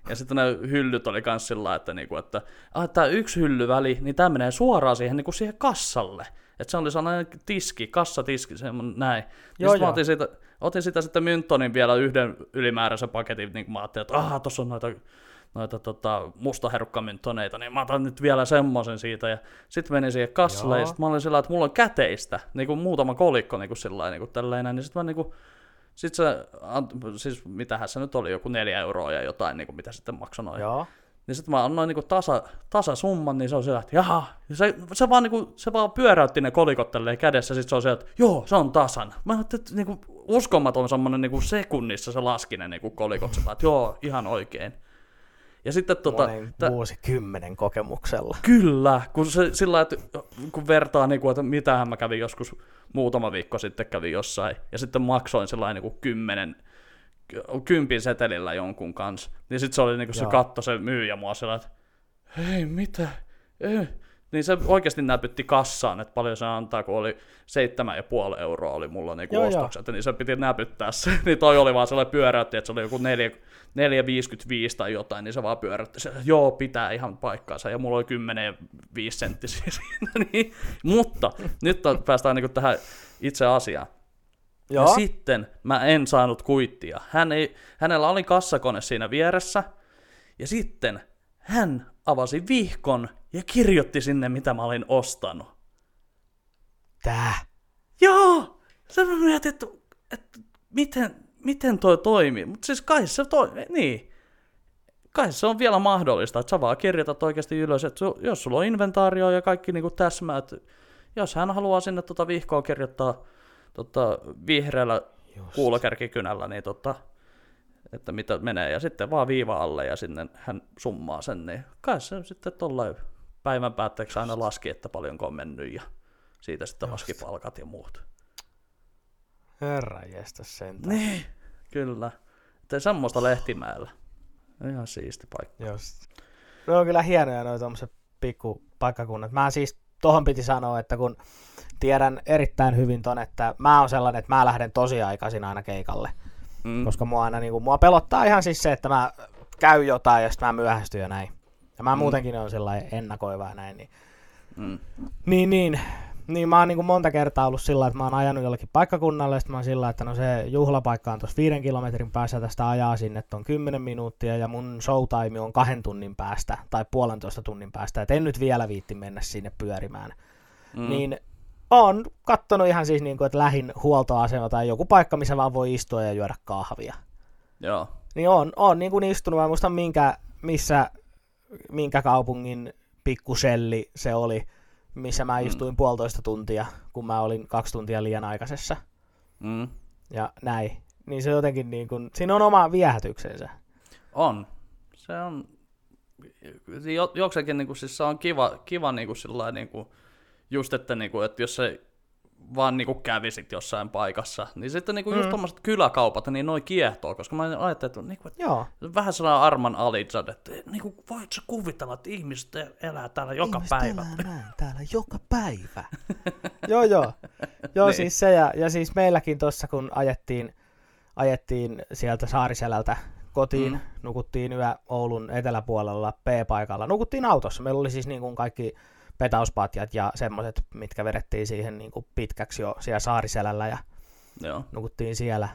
Ja sitten ne hyllyt oli kans sillä että, niinku, että ah, tämä yksi hyllyväli, niin tämä menee suoraan siihen, niinku siihen kassalle. Että se oli sellainen tiski, kassatiski, semmoinen näin. Ja Joo, sitten joo. otin siitä, otin sitä sitten Myntonin vielä yhden ylimääräisen paketin, niin mä ajattelin, että ah, tuossa on noita, noita tota, mustaherukkamyntoneita, niin mä otan nyt vielä semmoisen siitä. Ja sitten menin siihen kassalle, Joo. ja sitten mä olin sillä että mulla on käteistä, niin kuin muutama kolikko niin kuin sillä niin kuin tälleen, näin, niin sitten mä niin kuin, sitten se, siis mitähän se nyt oli, joku neljä euroa ja jotain, niin kuin mitä sitten maksoi noin. Joo. Niin sitten mä annoin niinku tasa, tasasumman, niin se on sillä, että jaha. Ja se, se, vaan niinku, se vaan pyöräytti ne kolikot tälleen kädessä, sitten se on sillä, että joo, se on tasan. Mä ajattelin, että niinku, uskomaton semmonen niinku sekunnissa se laski ne niinku kolikot sillä, että joo, ihan oikein. Ja sitten tota, tä- vuosikymmenen kokemuksella. Kyllä, kun se sillä että kun vertaa, niin kuin, että mitähän mä kävin joskus muutama viikko sitten kävin jossain, ja sitten maksoin sellainen niin kuin kymmenen, kympin setelillä jonkun kanssa, niin sitten se oli niin kuin se katto se myyjä mua sillä, että hei, mitä? Ei. Niin se oikeasti näpytti kassaan, että paljon se antaa, kun oli seitsemän ja puoli euroa oli mulla niinku Joo, joo. ostokset, niin se piti näpyttää se. niin toi oli vaan sellainen pyöräytti, että se oli joku 4, 4,55 tai jotain, niin se vaan pyöräytti se, joo, pitää ihan paikkaansa, ja mulla oli 10 ja 5 senttisiä siinä. niin. Mutta nyt on, päästään niinku tähän itse asiaan. Ja Joo. sitten mä en saanut kuittia. Hän ei, hänellä oli kassakone siinä vieressä, ja sitten hän avasi vihkon ja kirjoitti sinne, mitä mä olin ostanut. Tää. Joo! Sä mä mietin, että, että miten, miten toi toimii. Mutta siis kai se toimii, niin. Kai se on vielä mahdollista, että sä vaan kirjoitat oikeasti ylös, että su, jos sulla on inventaario ja kaikki niinku täsmää, että jos hän haluaa sinne tota vihkoa kirjoittaa tota, vihreällä Just. kuulokärkikynällä, niin tota, että mitä menee, ja sitten vaan viiva alle ja sinne hän summaa sen, niin kai se sitten tuolla päivän päätteeksi aina laski, että paljonko on mennyt, ja siitä sitten laski palkat ja muut. Herra sentään. Niin, kyllä. Että semmoista Lehtimäellä. Ihan siisti paikka. Just. Ne on kyllä hienoja noin tommoset pikku paikkakunnat. Mä siis tohon piti sanoa, että kun tiedän erittäin hyvin ton, että mä oon sellainen, että mä lähden tosi aikaisin aina keikalle. Mm. Koska mua aina niinku, mua pelottaa ihan siis se, että mä käyn jotain ja sitten mä myöhästyn ja näin. Ja mä Mm. muutenkin on sellainen ennakoiva ja näin. Niin, Mm. niin, niin, niin mä oon niinku monta kertaa ollut sillä, että mä oon ajanut jollekin paikkakunnalle, ja mä oon sillä, että no se juhlapaikka on tuossa viiden kilometrin päässä, tästä ajaa sinne, että on 10 minuuttia, ja mun showtime on kahden tunnin päästä, tai puolentoista tunnin päästä, että en nyt vielä viitti mennä sinne pyörimään. Mm. Niin on kattonut ihan siis niinku, että lähin huoltoasema tai joku paikka, missä vaan voi istua ja juoda kahvia. Joo. Niin on, on niin kuin istunut, mä en muista minkä, missä, minkä kaupungin pikkuselli se oli, missä mä istuin mm. puolitoista tuntia, kun mä olin kaksi tuntia liian aikaisessa. Mm. Ja näin. Niin se jotenkin niin kuin, siinä on oma viehätyksensä. On. Se on jo, jokseenkin niinku, siis se on kiva, kiva niinku sillä niinku, just, että, niinku, että jos se vaan niinku kävisit jossain paikassa, niin sitten niinku just Mm. tommoset kyläkaupat, niin noi kiehtoo, koska mä ajattelin, että, niinku, että Joo. vähän sellainen Arman Alizad, että niinku, voit sä kuvitella, että ihmiset elää täällä joka Ihmiset päivä. elää näin täällä joka päivä. joo, joo. Joo, Niin. siis se ja, ja siis meilläkin tuossa, kun ajettiin, ajettiin sieltä Saariselältä kotiin, mm. nukuttiin yö Oulun eteläpuolella P-paikalla. Nukuttiin autossa. Meillä oli siis niin kuin kaikki petauspatjat ja semmoiset, mitkä vedettiin siihen niin kuin pitkäksi jo siellä Saariselällä ja Joo, nukuttiin siellä.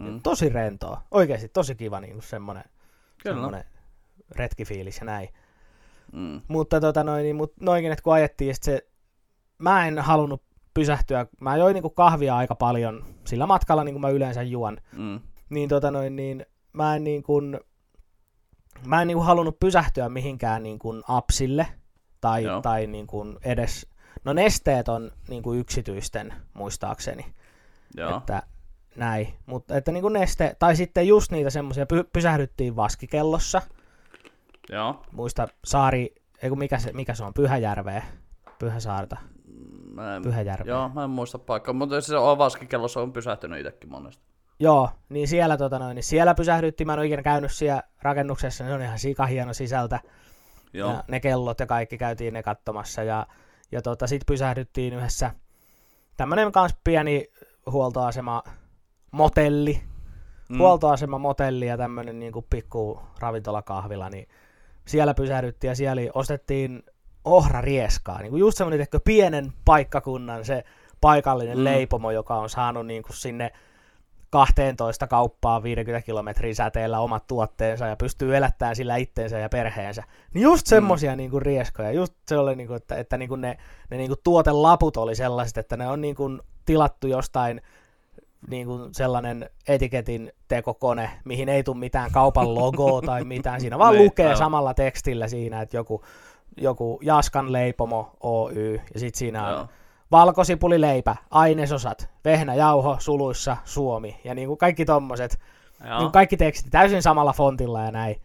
Mm. Tosi rentoa. Oikeasti tosi kiva niin kuin semmoinen, kyllä. semmoinen retkifiilis ja näin. Mm. Mutta tota noin, niin, mut noinkin, että kun ajettiin, sit se, mä en halunnut pysähtyä. Mä join niinku kahvia aika paljon sillä matkalla, niin kuin mä yleensä juon. Mm. Niin tota noin, niin mä en niin kuin, mä en niin kuin halunnut pysähtyä mihinkään niin kuin apsille tai, Joo. tai niin kuin edes, no nesteet on niin kuin yksityisten muistaakseni, Joo. että näin, mutta että niin kuin neste, tai sitten just niitä semmoisia, py- pysähdyttiin Vaskikellossa, Joo. muista saari, ei kun mikä se, mikä se on, Pyhäjärveä, Pyhäsaarta, Mä en, Pyhäjärveä. Joo, mä en muista paikkaa, mutta se on vaskikellossa on pysähtynyt itsekin monesti. Joo, niin siellä, tota noin, niin siellä pysähdyttiin. Mä en ole ikinä käynyt siellä rakennuksessa, niin se on ihan sikahieno sisältä. Joo. Ja ne kellot ja kaikki käytiin ne katsomassa. Ja, ja tota, sitten pysähdyttiin yhdessä tämmöinen kans pieni huoltoasema motelli. Mm. Huoltoasema motelli ja tämmöinen niin pikku ravintolakahvila, niin siellä pysähdyttiin ja siellä ostettiin ohrarieskaa. Niin kuin just semmoinen pienen paikkakunnan se paikallinen mm. leipomo, joka on saanut niin kuin sinne 12 kauppaa 50 kilometrin säteellä omat tuotteensa ja pystyy elättämään sillä itteensä ja perheensä. Niin just semmosia mm. niinku rieskoja, just se oli niinku, että, että niinku ne, ne niinku tuotelaput oli sellaiset, että ne on niinku tilattu jostain niinku sellainen etiketin tekokone, mihin ei tule mitään kaupan logoa tai mitään, siinä vaan lukee aivan. samalla tekstillä siinä, että joku, joku Jaskan leipomo Oy, ja sitten siinä on Joo valkosipulileipä, ainesosat, vehnäjauho, suluissa, Suomi ja niin kuin kaikki tommoset, niin kuin kaikki tekstit täysin samalla fontilla ja näin.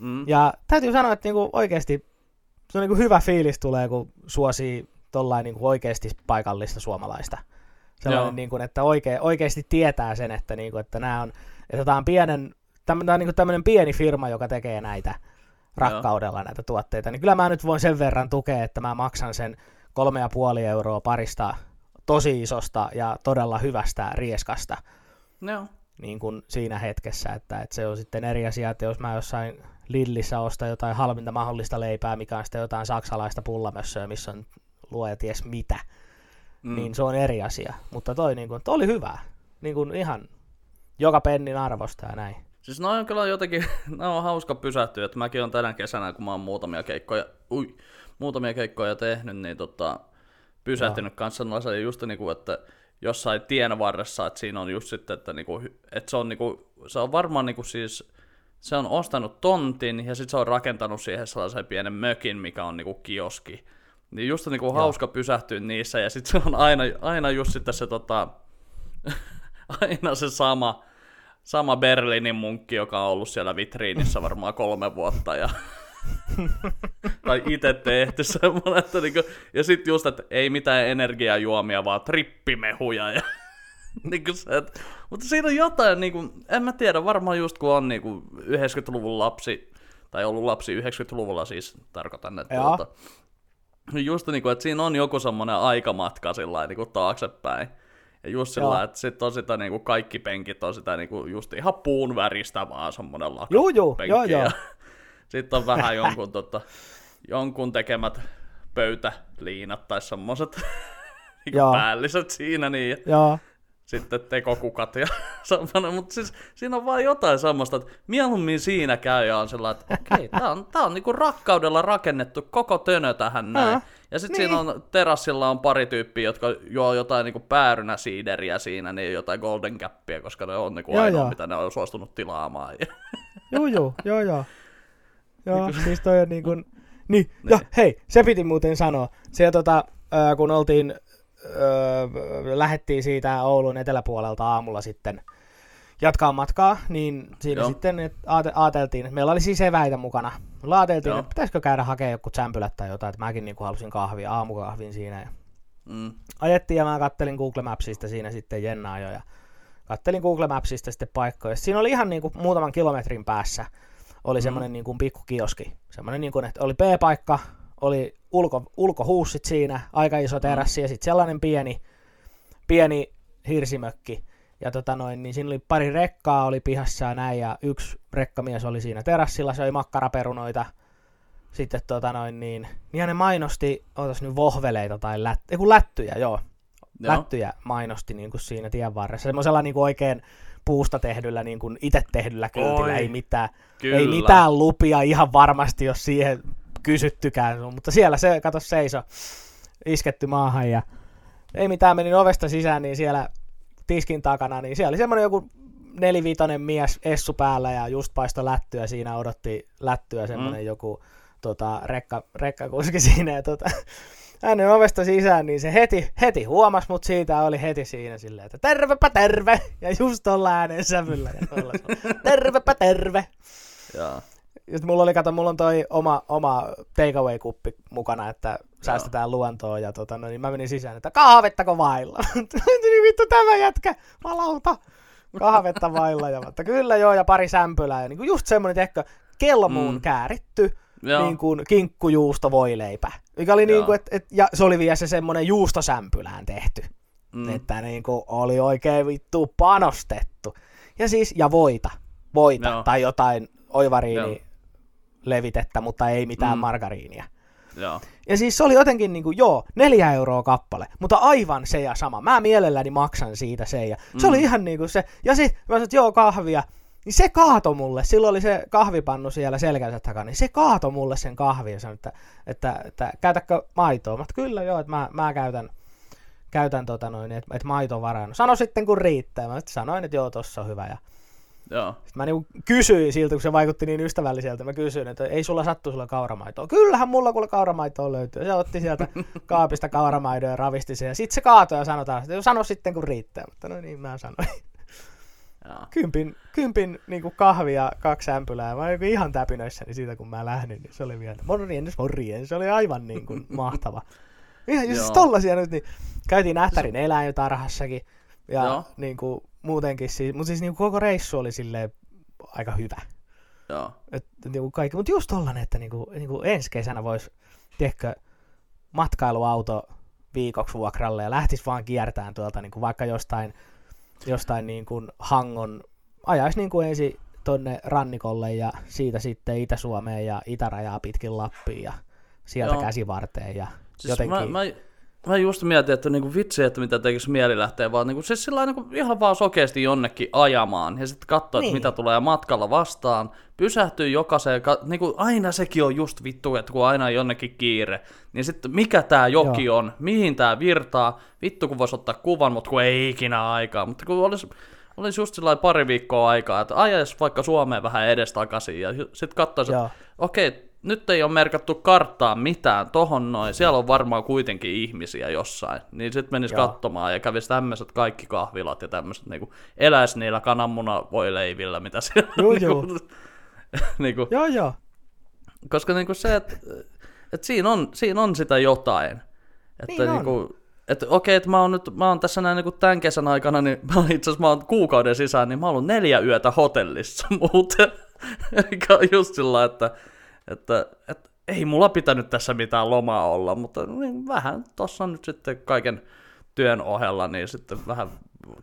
Mm. Ja täytyy sanoa, että niin kuin oikeasti se on niin kuin hyvä fiilis tulee, kun suosii tollain niin kuin oikeasti paikallista suomalaista. Sellainen, niin kuin, että oikein, oikeasti tietää sen, että, niin kuin, että nämä on, että tämä on pienen, tämä on niin kuin tämmöinen pieni firma, joka tekee näitä rakkaudella Joo. näitä tuotteita, niin kyllä mä nyt voin sen verran tukea, että mä maksan sen kolme ja puoli euroa parista tosi isosta ja todella hyvästä rieskasta. No. Niin kuin siinä hetkessä, että, että se on sitten eri asia, että jos mä jossain Lillissä ostan jotain halvinta mahdollista leipää, mikä on sitten jotain saksalaista pullamössöä, missä on luoja ties mitä, mm. niin se on eri asia. Mutta toi, niin kuin, toi oli hyvä. Niin kuin ihan joka pennin arvosta ja näin. Siis noin on kyllä jotenkin, no on hauska pysähtyä, että mäkin on tänä kesänä, kun mä oon muutamia keikkoja, ui, muutamia keikkoja tehnyt, niin tota, pysähtynyt no. kanssa sellaisen just niin kuin, että jossain tien varressa, että siinä on just sitten, että, niin kuin, että se on, niin kuin, se on varmaan niin kuin siis, se on ostanut tontin ja sitten se on rakentanut siihen sellaisen pienen mökin, mikä on niin kuin kioski. Niin just niin kuin hauska pysähtyä niissä ja sitten se on aina, aina just sitten se tota, aina se sama, sama Berliinin munkki, joka on ollut siellä vitriinissä varmaan kolme vuotta ja tai itse tehty semmoinen, että niinku, ja sitten just, että ei mitään energiajuomia, vaan trippimehuja ja niinku se, että, mutta siinä on jotain, niinku, en mä tiedä, varmaan just kun on niinku 90-luvun lapsi, tai ollut lapsi 90-luvulla siis, tarkoitan, että tuota, just niinku, että siinä on joku semmoinen aikamatka sillä niinku taaksepäin. Ja just sillä, että sit on sitä niinku, kaikki penkit on sitä niinku, just ihan puun väristä vaan semmoinen lakapenkki. Joo, joo, joo, joo. Sitten on vähän jonkun, tota, jonkun tekemät pöytäliinat tai semmoset niin päälliset siinä niin. Joo. Sitten tekokukat ja semmoinen, mutta siis siinä on vaan jotain semmoista, että mieluummin siinä käy ja on sellainen, että okei, okay, tää on, tää on niinku rakkaudella rakennettu koko tönö tähän näin. Ja sitten niin. siinä on terassilla on pari tyyppiä, jotka juo jotain niinku päärynä siideriä siinä, niin jotain golden cappia, koska ne on niinku ainoa, mitä ne on suostunut tilaamaan. joo, joo, joo, joo. Joo, niin siis toi on niin kuin... Niin, niin, ja hei, se piti muuten sanoa. Siellä tota, äh, kun oltiin, äh, lähettiin siitä Oulun eteläpuolelta aamulla sitten jatkaa matkaa, niin siinä Joo. sitten et aate, aateltiin, että meillä oli siis eväitä mukana. Me ajateltiin, Joo. että pitäisikö käydä hakemaan joku sämpylät tai jotain, että mäkin niin kuin halusin kahvia, aamukahvin siinä. Ja mm. Ajettiin ja mä kattelin Google Mapsista siinä sitten Jenna ajo ja kattelin Google Mapsista sitten paikkoja. Siinä oli ihan niin kuin muutaman kilometrin päässä oli mm. semmoinen niin kuin pikkukioski. Semmoinen niin kuin, että oli P-paikka, oli ulko, ulkohuussit siinä, aika iso terassi mm. ja sitten sellainen pieni, pieni hirsimökki. Ja tota noin, niin siinä oli pari rekkaa oli pihassa ja näin, ja yksi rekkamies oli siinä terassilla, söi makkaraperunoita. Sitten tota noin, niin, niin ne mainosti, ootas nyt vohveleita tai lät, ei kun lättyjä, joo. joo. Lättyjä mainosti niin kuin siinä tien varressa. Semmoisella niin kuin oikein puusta tehdyllä, niin kuin itse tehdyllä kyltillä, ei mitään, ei mitään lupia ihan varmasti, jos siihen kysyttykään, mutta siellä se, kato seiso, isketty maahan ja ei mitään, menin ovesta sisään, niin siellä tiskin takana, niin siellä oli semmoinen joku nelivitonen mies essu päällä ja just paisto lättyä, siinä odotti lättyä semmoinen mm. joku tota, rekka, rekkakuski siinä ja tota, hänen ovesta sisään, niin se heti, heti huomasi mut siitä oli heti siinä silleen, että tervepä terve! Ja just tuolla äänen sävyllä. Ja tervepä terve! Ja. Just mulla oli, kato, mulla on toi oma, oma takeaway-kuppi mukana, että säästetään luontoa ja tota, no, niin mä menin sisään, että kahvettako vailla? niin vittu tämä jätkä, malauta! kahvetta vailla. Ja, mutta kyllä joo, ja pari sämpylää. Ja niin kuin just semmoinen, tiedätkö, kelmuun mm. kääritty niin kuin kinkkujuusto voileipä. Mikä oli niin kuin, et, et, ja se oli vielä se semmoinen juustosämpylään tehty. Mm. Että niin kuin oli oikein vittu panostettu. Ja siis, ja voita. Voita Joo. tai jotain oivariini levitettä, mutta ei mitään mm. margariinia. Joo. Ja siis se oli jotenkin niin kuin, joo, neljä euroa kappale, mutta aivan se ja sama. Mä mielelläni maksan siitä se ja mm. se oli ihan niin kuin se. Ja sitten mä sanoin, että joo, kahvia. Niin se kaato mulle, silloin oli se kahvipannu siellä selkänsä takana, niin se kaato mulle sen kahvin ja sanoi, että, että, että käytäkö maitoa? Mä kyllä joo, että mä, mä käytän, käytän tota noin, että, että maito varaan. Sano sitten kun riittää. Mä sanoin, että joo, tossa on hyvä. Ja Joo. Sitten mä niinku kysyin siltä, kun se vaikutti niin ystävälliseltä, mä kysyin, että ei sulla sattu sulla kauramaitoa. Kyllähän mulla kuule kauramaitoa löytyy. Se otti sieltä kaapista kauramaidon ja ravisti sen. Ja sitten se kaatoi ja sanoi taas, että sano sitten kun riittää. Mutta no niin, mä sanoin. Joo. Kympin, kympin niin kuin kahvia, kaksi ämpylää. Mä olin ihan täpinöissäni siitä, kun mä lähdin. Niin se oli vielä, morjens, morjens. Se oli aivan niin kuin mahtava. Ihan siis tollasia nyt, niin käytiin Ähtärin eläintarhassakin. Ja Joo. niin kuin, muutenkin, siis, mutta siis niin koko reissu oli silleen aika hyvä. Joo. Et, niin kuin kaikki, mutta just tollanen, että niin kuin, niin kuin ensi kesänä voisi, tiedätkö, matkailuauto viikoksi vuokralle ja lähtisi vaan kiertämään tuolta niin kuin vaikka jostain, jostain niin kuin Hangon, ajaisi niin kuin ensin tonne rannikolle ja siitä sitten Itä-Suomeen ja Itärajaa pitkin Lappiin ja sieltä Joo. käsivarteen ja siis jotenkin... Mä, mä, Mä just mietin, että niinku vitsi, että mitä tekisi mieli lähteä, vaan niinku, siis sillä niinku ihan vaan sokeasti jonnekin ajamaan ja sitten katsoa, niin. mitä tulee matkalla vastaan. Pysähtyy jokaiseen, ka- niinku, aina sekin on just vittu, että kun aina on jonnekin kiire, niin sitten mikä tämä joki Joo. on, mihin tämä virtaa, vittu kun voisi ottaa kuvan, mutta kun ei ikinä aikaa, mutta kun olisi, olisi just sillä pari viikkoa aikaa, että ajaisi vaikka Suomeen vähän edestakaisin ja sitten katsoisi, että okei, okay, nyt ei ole merkattu karttaa mitään tohon noin, siellä on varmaan kuitenkin ihmisiä jossain, niin sitten menisi Joo. katsomaan ja kävisi tämmöiset kaikki kahvilat ja tämmöiset, niin eläisi niillä kananmuna voi leivillä, mitä siellä joo, niinku, joo. niinku, joo, joo. Koska niinku se, että et siinä, on, siinä on sitä jotain. Että niin niinku, että okei, että mä oon nyt, mä oon tässä näin niin tämän kesän aikana, niin mä oon itse asiassa mä oon kuukauden sisään, niin mä oon ollut neljä yötä hotellissa muuten. On just sillä, että että, että ei mulla pitänyt tässä mitään lomaa olla, mutta niin vähän tuossa nyt sitten kaiken työn ohella, niin sitten vähän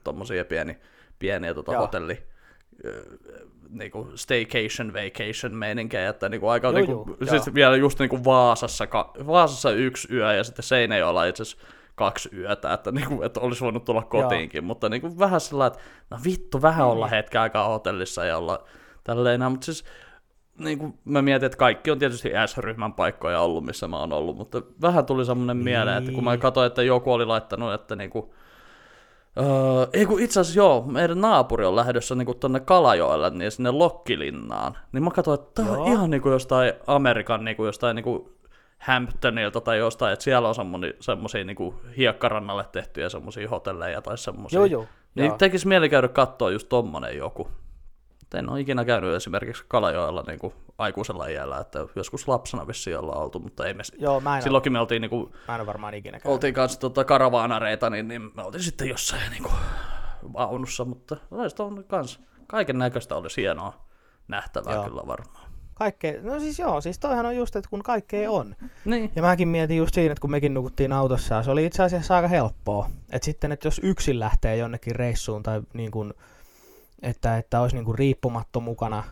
tuommoisia pieni, pieniä tota hotelli, niinku staycation, vacation meininkejä, että niinku aika joo, niinku, joo, siis joo. vielä just niinku Vaasassa, Vaasassa yksi yö ja sitten Seinäjoella itse asiassa kaksi yötä, että, niinku, että olisi voinut tulla kotiinkin, joo. mutta niinku vähän sillä että no vittu, vähän olla niin. hetken aikaa hotellissa ja olla tälleen, mutta siis niin kuin mä mietin, että kaikki on tietysti S-ryhmän paikkoja ollut, missä mä oon ollut, mutta vähän tuli semmoinen niin. mieleen, että kun mä katsoin, että joku oli laittanut, että niinku, öö, ei kun itse asiassa joo, meidän naapuri on lähdössä niinku tonne Kalajoelle, niin sinne Lokkilinnaan, niin mä katsoin, että tää on ihan niinku jostain Amerikan niinku jostain niinku Hamptonilta tai jostain, että siellä on semmoisia niinku hiekkarannalle tehtyjä semmoisia hotelleja tai semmoisia. Joo, joo. Niin tekisi mieli käydä katsoa just tommonen joku en ole ikinä käynyt esimerkiksi Kalajoella niin kuin aikuisella iällä, että joskus lapsena vissiin ollaan oltu, mutta ei me... Joo, mä en Silloinkin me oltiin... Niin kuin, mä en ole varmaan ikinä käynyt. Oltiin kanssa tota, karavaanareita, niin, niin me oltiin sitten jossain niin kuin, vaunussa, mutta on kans, kaiken näköistä olisi hienoa nähtävää joo. kyllä varmaan. Kaikkea, no siis joo, siis toihan on just, että kun kaikkea on. Niin. Ja mäkin mietin just siinä, että kun mekin nukuttiin autossa, se oli itse asiassa aika helppoa. Että sitten, että jos yksin lähtee jonnekin reissuun tai niin kuin, että, että olisi niin riippumatto mukana,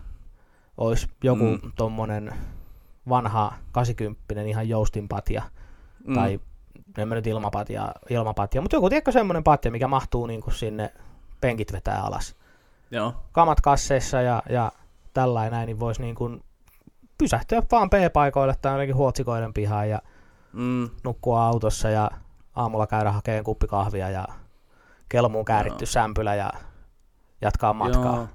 olisi joku mm. tommonen vanha 80 ihan joustinpatja, mm. tai en mä nyt ilmapatja, ilmapatja mutta joku tiedätkö semmoinen patja, mikä mahtuu niin kuin sinne penkit vetää alas. Joo. Kamat kasseissa ja, ja tällainen näin, niin voisi niin kuin pysähtyä vaan P-paikoille tai ainakin huotsikoiden pihaan ja mm. nukkua autossa ja aamulla käydä hakemaan kuppikahvia ja kelmuun kääritty Joo. sämpylä ja jatkaa matkaa. Joo.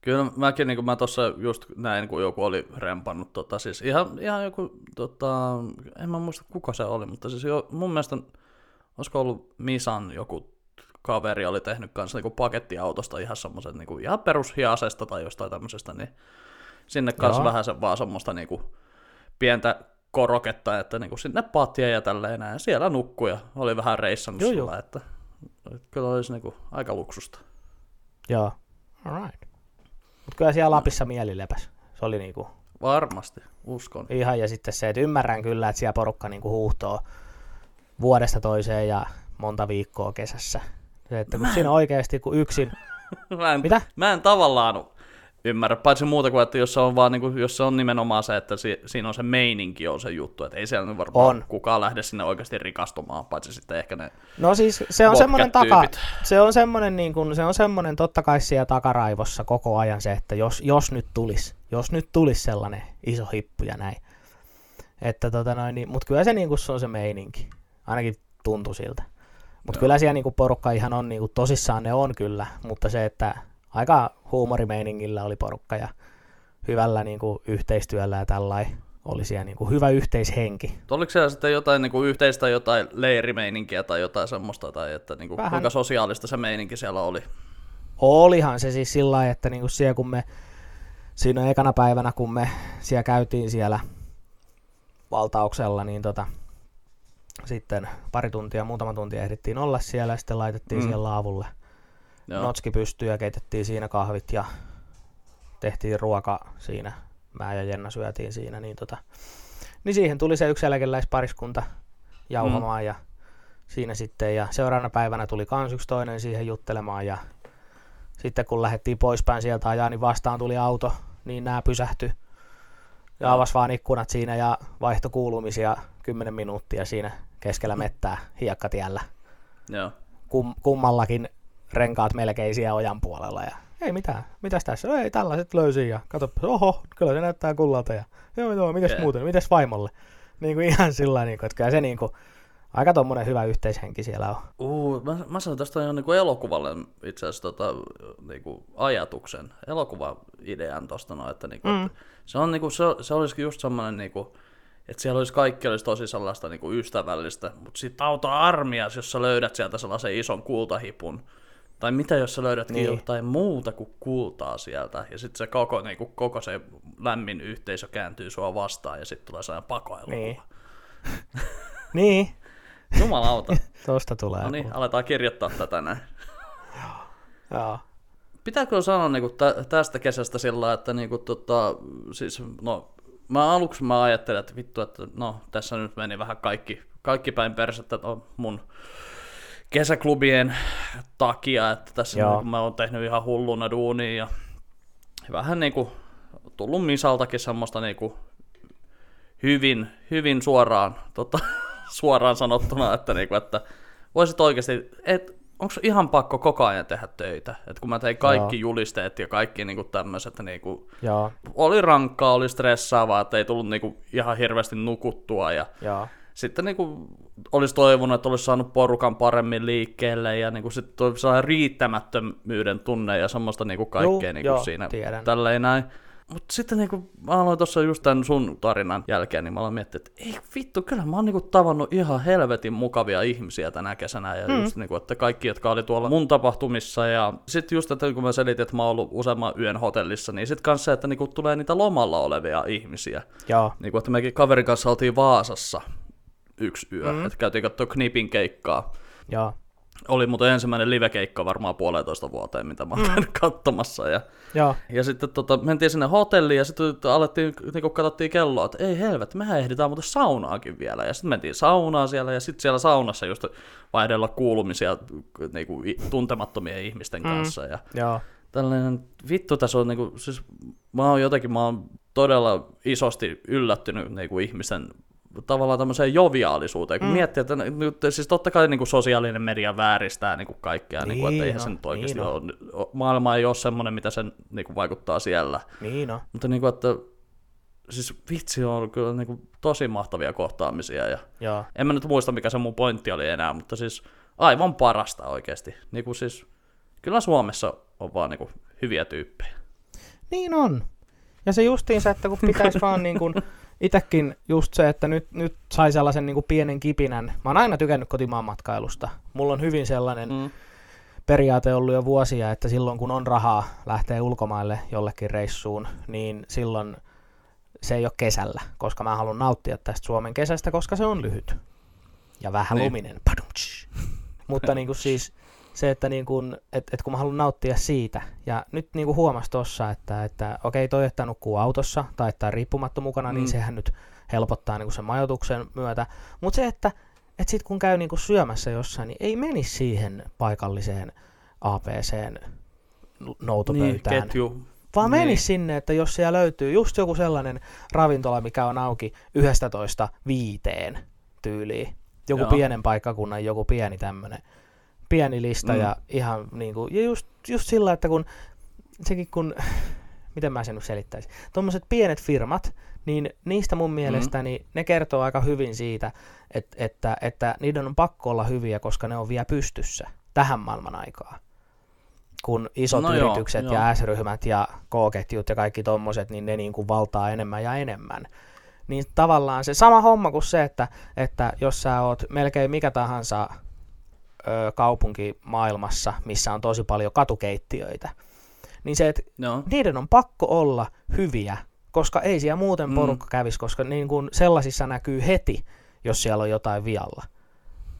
Kyllä mäkin, niin kuin mä tuossa just näin, kun joku oli rempannut, tota, siis ihan, ihan joku, tota, en mä muista kuka se oli, mutta siis jo, mun mielestä, olisiko ollut Misan joku kaveri oli tehnyt kanssa niin pakettiautosta ihan semmoiset niin ihan perushiasesta tai jostain tämmöisestä, niin sinne kanssa vähän se, vaan semmoista niin kuin, pientä koroketta, että niin kuin sinne pattia ja tälleen näin. Siellä nukkuja oli vähän reissannut joo, sillä, joo. Että kyllä olisi niin kuin, aika luksusta. Joo. Alright. Mutta kyllä siellä Lapissa mieli lepäs. Se oli niinku Varmasti, uskon. ihan, ja sitten se, että ymmärrän kyllä, että siellä porukka niinku huuhtoo vuodesta toiseen ja monta viikkoa kesässä. Se, että kun Mä- siinä oikeasti, kun yksin... Mä en, Mitä? Mä en tavallaan ymmärrä, paitsi muuta kuin, että jos se on, vaan, niin kuin, jos se on nimenomaan se, että si, siinä on se meininki on se juttu, että ei siellä nyt varmaan On. kukaan lähde sinne oikeasti rikastumaan, paitsi sitten ehkä ne No siis se on semmoinen taka, se on semmoinen niin kuin, se on semmoinen totta kai siellä takaraivossa koko ajan se, että jos, jos nyt tulisi, jos nyt tulisi sellainen iso hippu ja näin. Että tota noin, niin, mutta kyllä se niin kuin se on se meininki. Ainakin tuntui siltä. Mutta kyllä siellä niin kuin porukka ihan on, niin kuin, tosissaan ne on kyllä, mutta se, että aika huumorimeiningillä oli porukka ja hyvällä niin kuin, yhteistyöllä ja tällainen oli siellä niin kuin, hyvä yhteishenki. Oliko siellä sitten jotain niin kuin yhteistä jotain leirimeininkiä tai jotain semmoista, tai että niin kuin, Vähän. kuinka sosiaalista se meininki siellä oli? Olihan se siis sillä lailla, että niinku siellä kun me, siinä ekana päivänä kun me siellä käytiin siellä valtauksella, niin tota, sitten pari tuntia, muutama tunti ehdittiin olla siellä ja sitten laitettiin mm. siellä laavulle Joo. notski pystyyn ja keitettiin siinä kahvit ja tehtiin ruoka siinä. Mä ja Jenna syötiin siinä, niin, tota, niin siihen tuli se yksi eläkeläispariskunta jauhamaan mm. ja siinä sitten ja seuraavana päivänä tuli kans yksi toinen siihen juttelemaan ja sitten kun lähdettiin poispäin sieltä ajaa, niin vastaan tuli auto, niin nämä pysähtyi ja avasi vaan ikkunat siinä ja vaihto kuulumisia 10 minuuttia siinä keskellä mettää hiekkatiellä. Joo. Kum, kummallakin renkaat melkein siellä ojan puolella ja ei mitään, mitäs tässä, ei tällaiset löysin ja kato, oho, kyllä se näyttää kullalta ja joo joo, mitäs Jee. muuten, mitäs vaimolle. Niin kuin ihan sillä niin kuin, että kyllä se niin kuin, aika tommonen hyvä yhteishenki siellä on. Uh, mä, mä sanoin tästä ihan niin elokuvalle itse asiassa tota, niin kuin ajatuksen, elokuva-idean tosta noin, että, niin kuin, Mm. että se, on, niin kuin, se, se olisi just semmoinen, niin kuin, että siellä olisi kaikki olisi tosi sellaista niin kuin ystävällistä, mutta sitten auto armias, jos sä löydät sieltä sellaisen ison kultahipun, tai mitä jos sä löydätkin niin. Niin. jotain muuta kuin kultaa sieltä, ja sitten se koko, niin kuin, koko se lämmin yhteisö kääntyy sua vastaan, ja sitten tulee sellainen pakoelokuva. Niin. Niin, Jumalauta. tosta tulee. no niin, aletaan kirjoittaa tätä näin. Joo. Pitääkö sanoa niinku tä- tästä kesästä sillä että niinku tota, siis, no, mä aluksi mä ajattelin, että vittu, että no, tässä nyt meni vähän kaikki, kaikki päin persettä no, mun kesäklubien takia, että tässä Joo. niinku, mä oon tehnyt ihan hulluna duunia ja vähän niinku tullut Misaltakin semmoista niinku hyvin, hyvin suoraan, tota, suoraan sanottuna, että, niinku, että voisit oikeasti, et, onko ihan pakko koko ajan tehdä töitä? Et kun mä tein kaikki Joo. julisteet ja kaikki niinku tämmöiset, niinku, Joo, oli rankkaa, oli stressaavaa, että ei tullut niinku ihan hirveästi nukuttua ja joo, sitten niinku olisi toivonut, että olisi saanut porukan paremmin liikkeelle ja niinku sitten tuli sellainen riittämättömyyden tunne ja semmoista niinku kaikkea Juu, niinku joo, siinä tiedän. tälleen näin. Mutta sitten niinku, mä aloin tuossa just tämän sun tarinan jälkeen, niin mä aloin miettiä, että ei vittu, kyllä mä oon niinku tavannut ihan helvetin mukavia ihmisiä tänä kesänä. Ja mm. just niinku, että kaikki, jotka oli tuolla mun tapahtumissa. Ja sitten just, että kun mä selitin, että mä oon ollut useamman yön hotellissa, niin sitten kanssa se, että niinku tulee niitä lomalla olevia ihmisiä. joo, Niin kuin, että mekin kaverin kanssa oltiin Vaasassa yksi yö, mm. että käytiin katsoa Knipin keikkaa. joo, Oli muuten ensimmäinen livekeikka varmaan puolentoista vuoteen, mitä mä oon käynyt katsomassa. Ja, joo, ja sitten tota, mentiin sinne hotelliin ja sitten alettiin, niin kun katsottiin kelloa, että ei helvetti, mehän ehditään muuten saunaakin vielä. Ja sitten mentiin saunaan siellä ja sitten siellä saunassa just vaihdella kuulumisia niin kuin, tuntemattomien ihmisten kanssa. Ja, joo, tällainen, vittu tässä on niinku, siis mä oon jotenkin, mä oon todella isosti yllättynyt niinku ihmisen tavallaan tämmöiseen joviaalisuuteen, kun mm. miettii, että nyt, siis totta kai niinku sosiaalinen media vääristää niinku kaikkea, niin, niinku, että Niin eihän on, se nyt oikeasti niin ole, maailma ei ole semmoinen, mitä sen niinku vaikuttaa siellä, niin on. mutta niinku, että siis vitsi on ollut kyllä niinku tosi mahtavia kohtaamisia ja Joo, en mä nyt muista, mikä se mun pointti oli enää, mutta siis aivan parasta oikeasti. Niinku siis, kyllä Suomessa on vaan niinku hyviä tyyppejä. niin on. Ja se justiinsa, että kun pitäisi vaan niin kuin, itekin just se, että nyt, nyt sai sellaisen niin kuin pienen kipinän. Mä oon aina tykännyt kotimaan matkailusta. Mulla on hyvin sellainen Mm. periaate ollut jo vuosia, että silloin kun on rahaa lähteä ulkomaille jollekin reissuun, niin silloin se ei ole kesällä, koska mä haluan nauttia tästä Suomen kesästä, koska se on lyhyt ja vähän Niin. luminen. Mutta niin kuin siis se, että niin kun, et, et kun mä haluan nauttia siitä, ja nyt niin kuin huomasi tuossa, että, että okei, toi, että nukkuu autossa tai että riippumatta mukana, niin Mm. sehän nyt helpottaa niin kuin sen majoituksen myötä. Mutta se, että et sit kun käy niin kuin syömässä jossain, niin ei menisi siihen paikalliseen APCn Niin, noutopöytään. ketju. Vaan Niin. menisi sinne, että jos siellä löytyy just joku sellainen ravintola, mikä on auki 11 viiteen tyyliin. Joku Joo. pienen paikkakunnan, joku pieni tämmönen pieni lista Mm. ja ihan niinku, ja just, just sillä, että kun sekin kun, miten mä sen nyt selittäisin, tuommoiset pienet firmat, niin niistä mun mielestäni ne kertoo aika hyvin siitä, että, että, että niiden on pakko olla hyviä, koska ne on vielä pystyssä tähän maailman aikaan. Kun isot No joo, yritykset joo. ja S-ryhmät ja K-ketjut ja kaikki tommoset, niin ne niin kuin valtaa enemmän ja enemmän. Niin tavallaan se sama homma kuin se, että, että jos sä oot melkein mikä tahansa kaupunki maailmassa, missä on tosi paljon katukeittiöitä, niin se, että Joo. niiden on pakko olla hyviä, koska ei siellä muuten Mm. porukka kävisi, koska niin kuin sellaisissa näkyy heti, jos siellä on jotain vialla.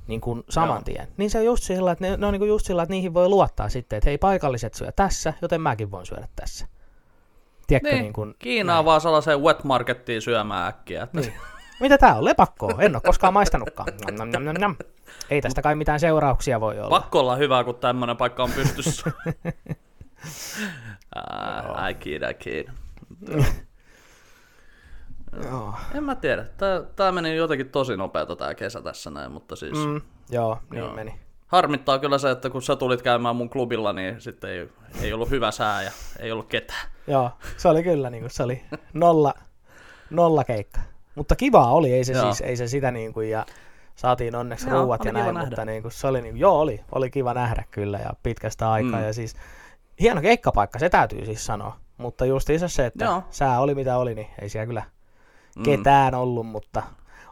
Niin kuin saman Joo. tien. Niin se on just sillä, että ne, ne on niin kuin just sillä, että niihin voi luottaa sitten, että hei paikalliset syö tässä, joten mäkin voin syödä tässä. Tiedätkö, niin, Niin, kuin, Kiinaa vaan sellaiseen wet markettiin syömään äkkiä. Että Niin. Mitä tää on? Lepakkoa? En ole koskaan maistanutkaan. Nam, nam, nam, nam. Ei tästä kai mitään seurauksia voi olla. Pakko olla hyvä, kun tämmönen paikka on pystyssä. uh, I kid, I kid. Joo. En mä tiedä. Tää, tää meni jotenkin tosi nopeeta tää kesä tässä näin, mutta siis... Mm. Mm, joo, niin Joo. meni. Harmittaa kyllä se, että kun sä tulit käymään mun klubilla, niin sitten ei, ei ollut hyvä sää ja ei ollut ketään. Joo, se oli kyllä, niin kuin, se oli nolla, nolla keikka. Mutta kivaa oli, ei se Joo. siis, ei se sitä niin kuin, ja saatiin onneksi Joo, ruuat ja näin, nähdä. mutta niin kuin, se oli, niin kuin, joo, oli, oli kiva nähdä kyllä ja pitkästä aikaa Mm. ja siis hieno keikkapaikka, se täytyy siis sanoa. Mutta justiinsa se, että Joo. sää oli mitä oli, niin ei siellä kyllä Mm. ketään ollut, mutta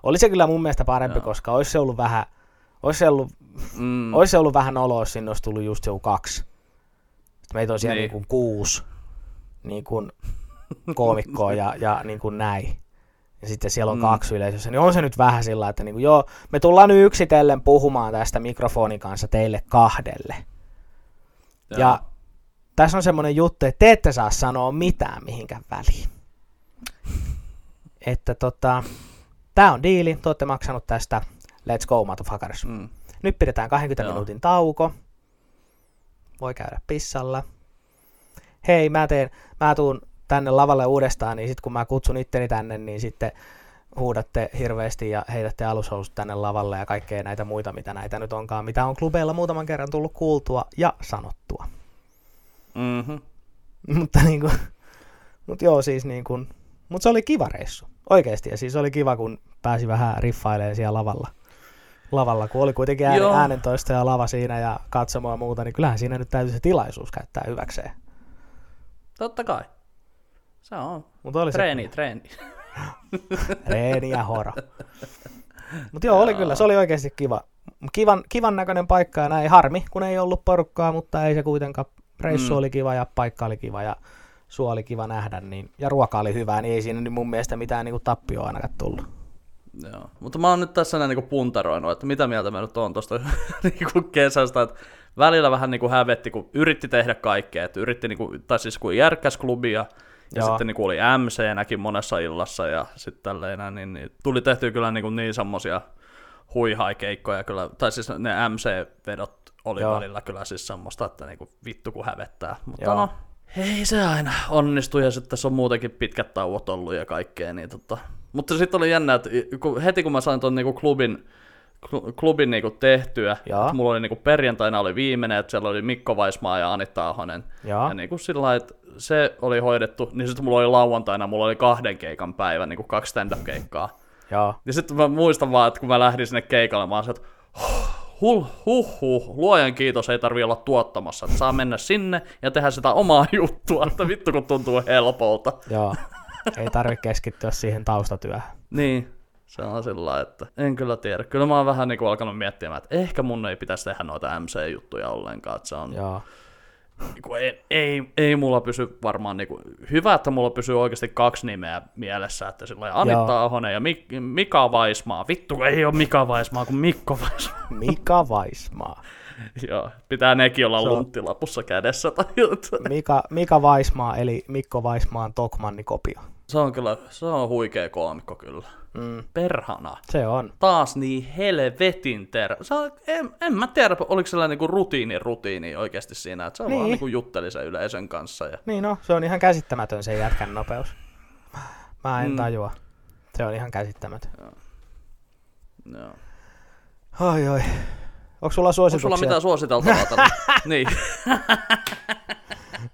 oli se kyllä mun mielestä parempi, Joo. koska olisi se ollut vähän, olisi se ollut, Mm. olisi se ollut vähän oloa, jos sinne olisi tullut just joku kaksi. Sitten meitä on siellä Niin. niin. kuin kuusi niin kuin koomikkoa ja, ja niin kuin näin. Ja sitten siellä on Mm. kaksi yleisössä, niin on se nyt vähän sillä, että niin kuin, joo, me tullaan nyt yksitellen puhumaan tästä mikrofonin kanssa teille kahdelle. Joo. Ja tässä on semmoinen juttu, että te ette saa sanoa mitään mihinkään väliin. Että tota, tää on diili, te olette maksanut tästä, let's go motherfuckers. Mm. Nyt pidetään 20 Joo. minuutin tauko. Voi käydä pissalla. Hei, mä teen, mä tuun tänne lavalle uudestaan, niin sitten kun mä kutsun itteni tänne, niin sitten huudatte hirveästi ja heitätte alushousut tänne lavalle ja kaikkea näitä muita, mitä näitä nyt onkaan, mitä on klubeilla muutaman kerran tullut kuultua ja sanottua. Mm-hmm. mutta niinku, mut joo siis niinku, mut se oli kiva reissu. Oikeesti, ja siis oli kiva, kun pääsi vähän riffailemaan siellä lavalla. Lavalla, kun oli kuitenkin äänen, Joo. äänentoisto ja lava siinä ja katsomo ja muuta, niin kyllähän siinä nyt täytyy se tilaisuus käyttää hyväkseen. Totta kai. Se on. Mutta oli Treeni, treeni. se reeni ja horo. Mutta joo, oli Joo. kyllä, se oli oikeasti kiva. Kivan, kivan näköinen paikka ja näin. Harmi, kun ei ollut porukkaa, mutta ei se kuitenkaan. Reissu Mm. oli kiva ja paikka oli kiva ja sua oli kiva nähdä. Niin, ja ruoka oli hyvää, niin ei siinä nyt mun mielestä mitään niinku tappioa ainakaan tullut. Joo. Mutta mä oon nyt tässä näin niinku puntaroinut, että mitä mieltä mä nyt oon tosta niinku kesästä, että välillä vähän niinku hävetti, kun yritti tehdä kaikkea, että yritti niinku, tai siis kun järkkäs klubia, ja Joo. sitten niinku oli MC-näkin monessa illassa ja sitten tälleen niin, niin tuli tehtyä kyllä niinku niin semmosia huihaikeikkoja kyllä, tai siis ne MC-vedot oli Joo. Välillä kyllä siis semmoista, että niinku vittu kun hävettää, mutta Joo. no, ei se aina onnistu, ja sitten tässä on muutenkin pitkät tauot ollut ja kaikkea, niin tota. Mutta sitten oli jännä, että kun, heti kun mä sain ton niinku klubin, klu- klubin niinku tehtyä, että mulla oli niinku perjantaina oli viimeinen, että siellä oli Mikko Vaismaa ja Anitta Ahonen, Joo. ja niinku sillä lailla, että se oli hoidettu, niin sitten mulla oli lauantaina, mulla oli kahden keikan päivä, niinku kaksi stand-up-keikkaa. Joo. Ja sitten mä muistan vaan, että kun mä lähdin sinne keikalle, mä se, että huh, huh, huh, luojan kiitos, ei tarvi olla tuottamassa. Että saa mennä sinne ja tehdä sitä omaa juttua, että vittu kun tuntuu helpolta. Joo. Ei tarvitse keskittyä siihen taustatyöhön. Niin, se on sillä että en kyllä tiedä. Kyllä mä oon vähän niin kuin alkanut miettimään, että ehkä mun ei pitäisi tehdä noita MC-juttuja ollenkaan. Että se on, Joo. niin ei, ei, ei mulla pysy varmaan, niin kuin, hyvä, että mulla pysyy oikeasti kaksi nimeä mielessä, että sillä Anitta. Ahonen ja Mik- Mika Vaismaa. Vittu, ei ole Mika Vaismaa kuin Mikko Vaismaa. Mika Vaismaa. Joo, pitää nekin olla on- lunttilapussa kädessä tai jotain. Mika, Mika Vaismaa, eli Mikko Vaismaan Tokmanni-kopio. Se on kyllä, se on huikea koomikko kyllä. Mm, Perhana. se on. Taas niin helvetin ter... Se on, en, en mä tiedä, oliko sellainen niinku rutiini rutiini oikeasti siinä, että se on Niin. vaan niinku jutteli sen yleisön kanssa. Ja... Niin no, se on ihan käsittämätön se jätkän nopeus. Mä en Mm. tajua. Se on ihan käsittämätön. Joo. Oi oi. Onko sulla Onko suosituksia? sulla mitään suositeltavaa tällä? niin.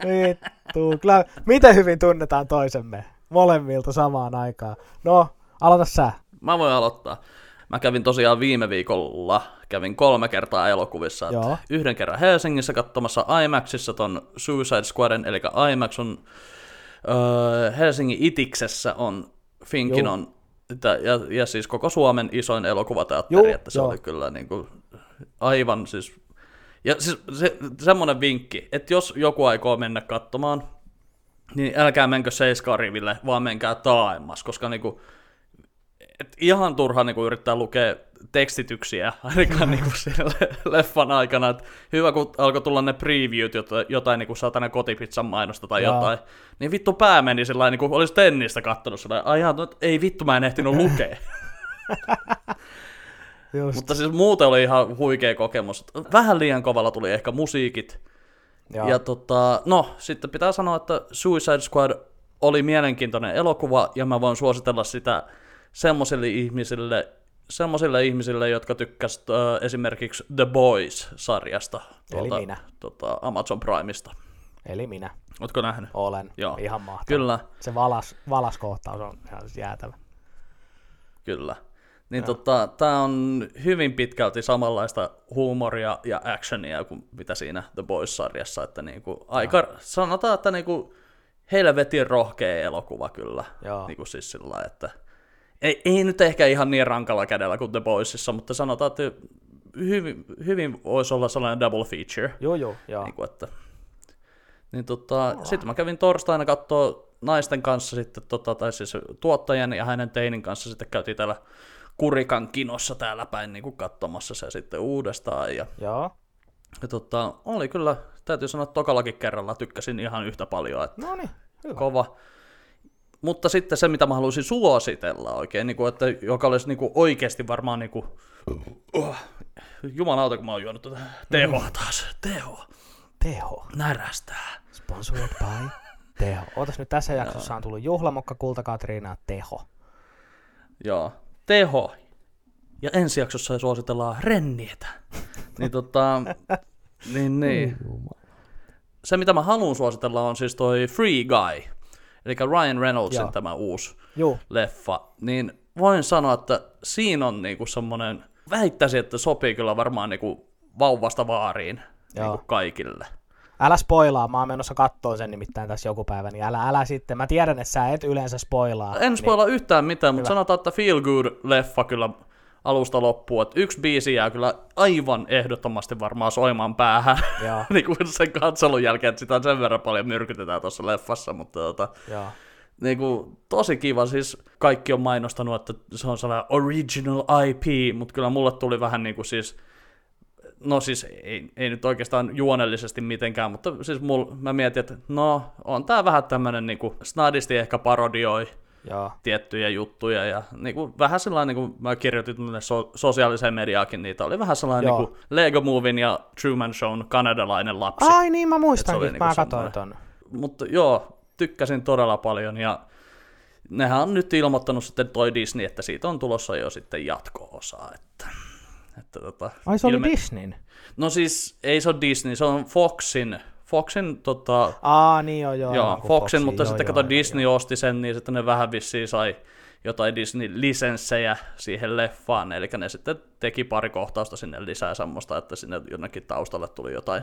Vittu. Kyllä, miten hyvin tunnetaan toisemme? Molemmilta samaan aikaan. No, aloita sä. Mä voin aloittaa. Mä kävin tosiaan viime viikolla, kävin kolme kertaa elokuvissa. Joo. Yhden kerran Helsingissä katsomassa IMAXissa ton Suicide Squaden, eli IMAX on öö, Helsingin Itiksessä on Finkin Joo. on, ja, ja, siis koko Suomen isoin elokuvateatteri, Joo, että se joo. oli kyllä niin kuin, aivan siis, ja siis se, semmoinen vinkki, että jos joku aikoo mennä katsomaan, niin älkää menkö seiskariville, vaan menkää taaemmas, koska niinku, et ihan turha niinku yrittää lukea tekstityksiä ainakaan niinku leffan aikana. Et hyvä, kun alkoi tulla ne previewt, jota- jotain niinku satanen kotipizzan mainosta tai Joo. jotain, niin vittu pää meni sillä niinku olisi tennistä kattonut sillä ai jaa, no, ei vittu mä en ehtinyt lukea. Just. Mutta siis muuten oli ihan huikea kokemus. Vähän liian kovalla tuli ehkä musiikit, Joo. ja tota, no, sitten pitää sanoa, että Suicide Squad oli mielenkiintoinen elokuva, ja mä voin suositella sitä semmoisille ihmisille, semmoisille ihmisille, jotka tykkäsivät äh, esimerkiksi The Boys-sarjasta Eli tuolta, minä. Tota, Amazon Primeista. Eli minä Ootko nähnyt? olen. Joo. Ihan mahtava. Kyllä, Se valas, valaskohtaus on ihan jäätävä. kyllä. Niin tota, tää on hyvin pitkälti samanlaista huumoria ja actionia kuin mitä siinä The Boys-sarjassa, että niinku aika, sanotaan, että niinku helvetin rohkea elokuva kyllä. Joo. Niinku siis sillä että ei, ei nyt ehkä ihan niin rankalla kädellä kuin The Boysissa, mutta sanotaan, että hyvin, hyvin voisi olla sellainen double feature. Joo, joo, joo. Niin kuin, että, niin tota, sitten mä kävin torstaina katsoa naisten kanssa sitten, tota, tai siis tuottajan ja hänen teinin kanssa sitten käytiin täällä Kurikan kinossa täällä päin niin kuin katsomassa se sitten uudestaan. Ja, Joo. ja tota, oli kyllä, täytyy sanoa, että tokallakin kerralla tykkäsin ihan yhtä paljon, että No niin, hyvä. kova. Mutta sitten se, mitä mä haluaisin suositella oikein, niin kuin, että, joka olisi niin kuin oikeasti varmaan niin kuin, oh, jumalauta, kun mä oon juonut tätä tehoa taas, tehoa, Teho. närästää. Sponsored by Teho. Ootas nyt tässä jaksossa on tullut juhlamokka Kulta Katriina Teho. Joo, teho. Ja ensi jaksossa suositellaan rennietä. niin tota, niin niin. Se mitä mä haluan suositella on siis toi Free Guy. Eli Ryan Reynoldsin Joo. tämä uusi Juu, leffa. Niin voin sanoa, että siinä on niinku semmonen, väittäisin, että sopii kyllä varmaan niinku vauvasta vaariin Joo. niinku kaikille. Älä spoilaa, mä oon menossa kattoo sen nimittäin tässä joku päivä, niin älä, älä sitten. Mä tiedän, että sä et yleensä spoilaa. En spoila yhtään mitään, mutta Hyvä. sanotaan, että feel good leffa kyllä alusta loppuun. Että yksi biisi jää kyllä aivan ehdottomasti varmaan soimaan päähän. Niin, niin kuin sen katselun jälkeen, että sitä sen verran paljon myrkytetään tuossa leffassa, mutta tota, joo. niin kuin, tosi kiva, siis kaikki on mainostanut, että se on sellainen original IP, mutta kyllä mulle tuli vähän niin kuin siis, no siis ei, ei nyt oikeastaan juonellisesti mitenkään, mutta siis mul, mä mietin, että no on tää vähän tämmönen niin kuin snadisti ehkä parodioi Joo, tiettyjä juttuja ja niin kuin, vähän sellainen, niin kuin mä kirjoitin tuonne so- sosiaaliseen mediaakin, niitä oli vähän sellainen Joo. niin kuin Lego Movin ja Truman Shown kanadalainen lapsi. Ai niin, mä oli että niinku mä katsoin ton. Mutta joo, tykkäsin todella paljon ja nehän on nyt ilmoittanut sitten toi Disney, että siitä on tulossa jo sitten jatko-osa. Että, että tota, Ai se oli ilme- Disneyn? No siis ei se ole Disney, se on Foxin, Foxin tota, Aa, niin joo, joo. Joo, Foxin, Foxi, mutta joo, sitten joo, kato joo, Disney osti sen, niin sitten ne vähän vissiin sai jotain Disney-lisenssejä siihen leffaan, eli ne sitten teki pari kohtausta sinne lisää semmoista, että sinne jonnekin taustalle tuli jotain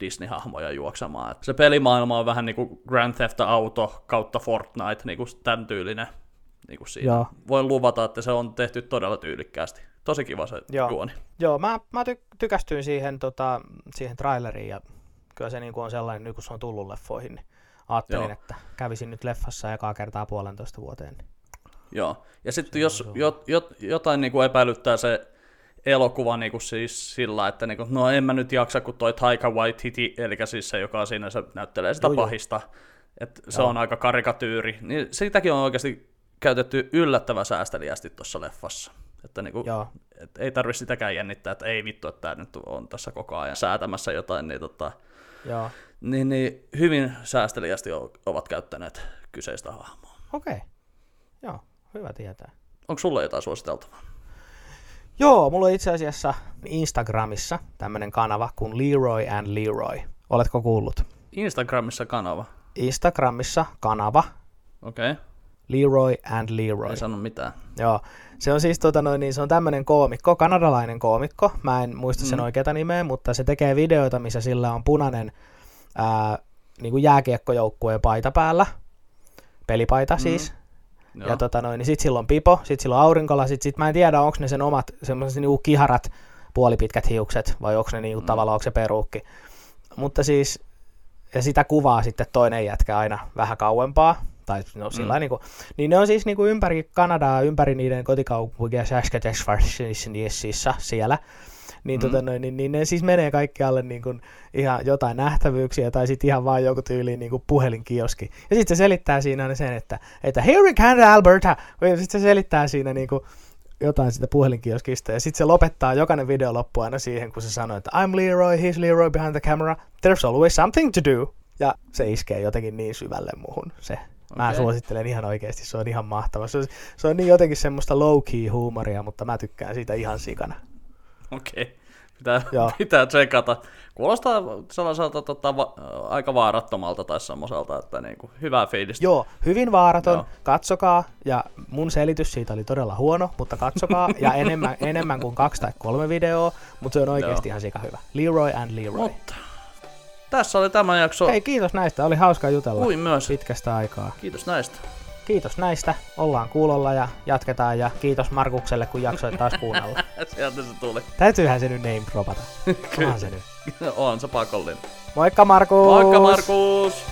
Disney-hahmoja juoksemaan. Et se pelimaailma on vähän niin kuin Grand Theft Auto kautta Fortnite, niin kuin tämän tyylinen. Niin kuin siinä. Joo. Voin luvata, että se on tehty todella tyylikkäästi. Tosi kiva se Joo. juoni. Joo, mä, mä ty- tykästyin siihen, tota, siihen traileriin ja kyllä se niinku on sellainen, nyt kun se on tullut leffoihin, niin ajattelin, Joo. että kävisin nyt leffassa ekaa kertaa puolentoista vuoteen. Niin. Joo, ja sitten jos jot, jot, jotain niin kuin epäilyttää se elokuva niinku siis sillä, että niinku, no en mä nyt jaksa, kun toi Taika Waititi, eli siis se, joka siinä se näyttelee sitä joo. pahista, että se on aika karikatyyri, niin sitäkin on oikeasti käytetty yllättävän säästeliästi tuossa leffassa. Että niinku, Joo. et ei tarvitse sitäkään jännittää, että ei vittu, että tämä nyt on tässä koko ajan säätämässä jotain, niin, tota, Joo. niin, niin hyvin säästeliästi ovat käyttäneet kyseistä hahmoa. Okei. Okay. Joo, hyvä tietää. Onko sulla jotain suositeltavaa? Joo, mulla on itse asiassa Instagramissa tämmönen kanava kuin Leroy and Leroy. Oletko kuullut? Instagramissa kanava. Instagramissa kanava Okei, okay. Leroy and Leroy. ei sano mitään. Joo, se on siis tota noin, niin se on tämmönen koomikko, kanadalainen koomikko. Mä en muista sen Mm. oikeata nimeä, mutta se tekee videoita, missä sillä on punainen ää, niin kuin jääkiekkojoukkueen paita päällä. Pelipaita siis. Joo. Ja tota noin, niin sit sillä on pipo, sit sillä on aurinkolasit, sit mä en tiedä, onko ne sen omat semmoiset niinku kiharat puolipitkät hiukset, vai onko ne niinku Mm. tavallaan, onko se peruukki. Mutta siis, ja sitä kuvaa sitten toinen jätkä aina vähän kauempaa, tai no sillä Mm. mm. niinku, niin ne on siis niinku ympäri Kanadaa, ympäri niiden kotikaupunkia Saskatchewanissa siellä, niin, Mm. tota noin, niin, niin ne siis menee kaikkialle niin kuin ihan jotain nähtävyyksiä tai sitten ihan vaan joku tyyliin niin kuin puhelinkioski. Ja sitten se selittää siinä aina sen, että, että here in Canada, Alberta. Ja sitten se selittää siinä niin kuin jotain sitä puhelinkioskista. Ja sitten se lopettaa jokainen video loppu aina siihen, kun se sanoo, että I'm Leroy, he's Leroy behind the camera. There's always something to do. Ja se iskee jotenkin niin syvälle muuhun se. Mä Okei. suosittelen ihan oikeasti, se on ihan mahtava. Se on, se on niin jotenkin semmoista low-key huumoria, mutta mä tykkään siitä ihan sikana. Okei. Pitää, Joo. pitää tsekata. Kuulostaa sellaiselta tota, va- aika vaarattomalta tai semmoiselta, että niinku, hyvää fiilistä. Joo, hyvin vaaraton. Joo. katsokaa, ja mun selitys siitä oli todella huono, mutta katsokaa, ja enemmän, enemmän kuin kaksi tai kolme videoa, mutta se on oikeasti Joo. ihan sika hyvä. Leroy and Leroy. Mutta tässä oli tämä jakso. Hei, kiitos näistä, oli hauska jutella Kuin myös. pitkästä aikaa. Kiitos näistä. Kiitos näistä, ollaan kuulolla ja jatketaan, ja kiitos Markukselle, kun jaksoit taas kuunnella. Sieltä se tuli. Täytyyhän se nyt name dropata. Onhan se nyt. on se pakollinen. Moikka Markus! Moikka Markus!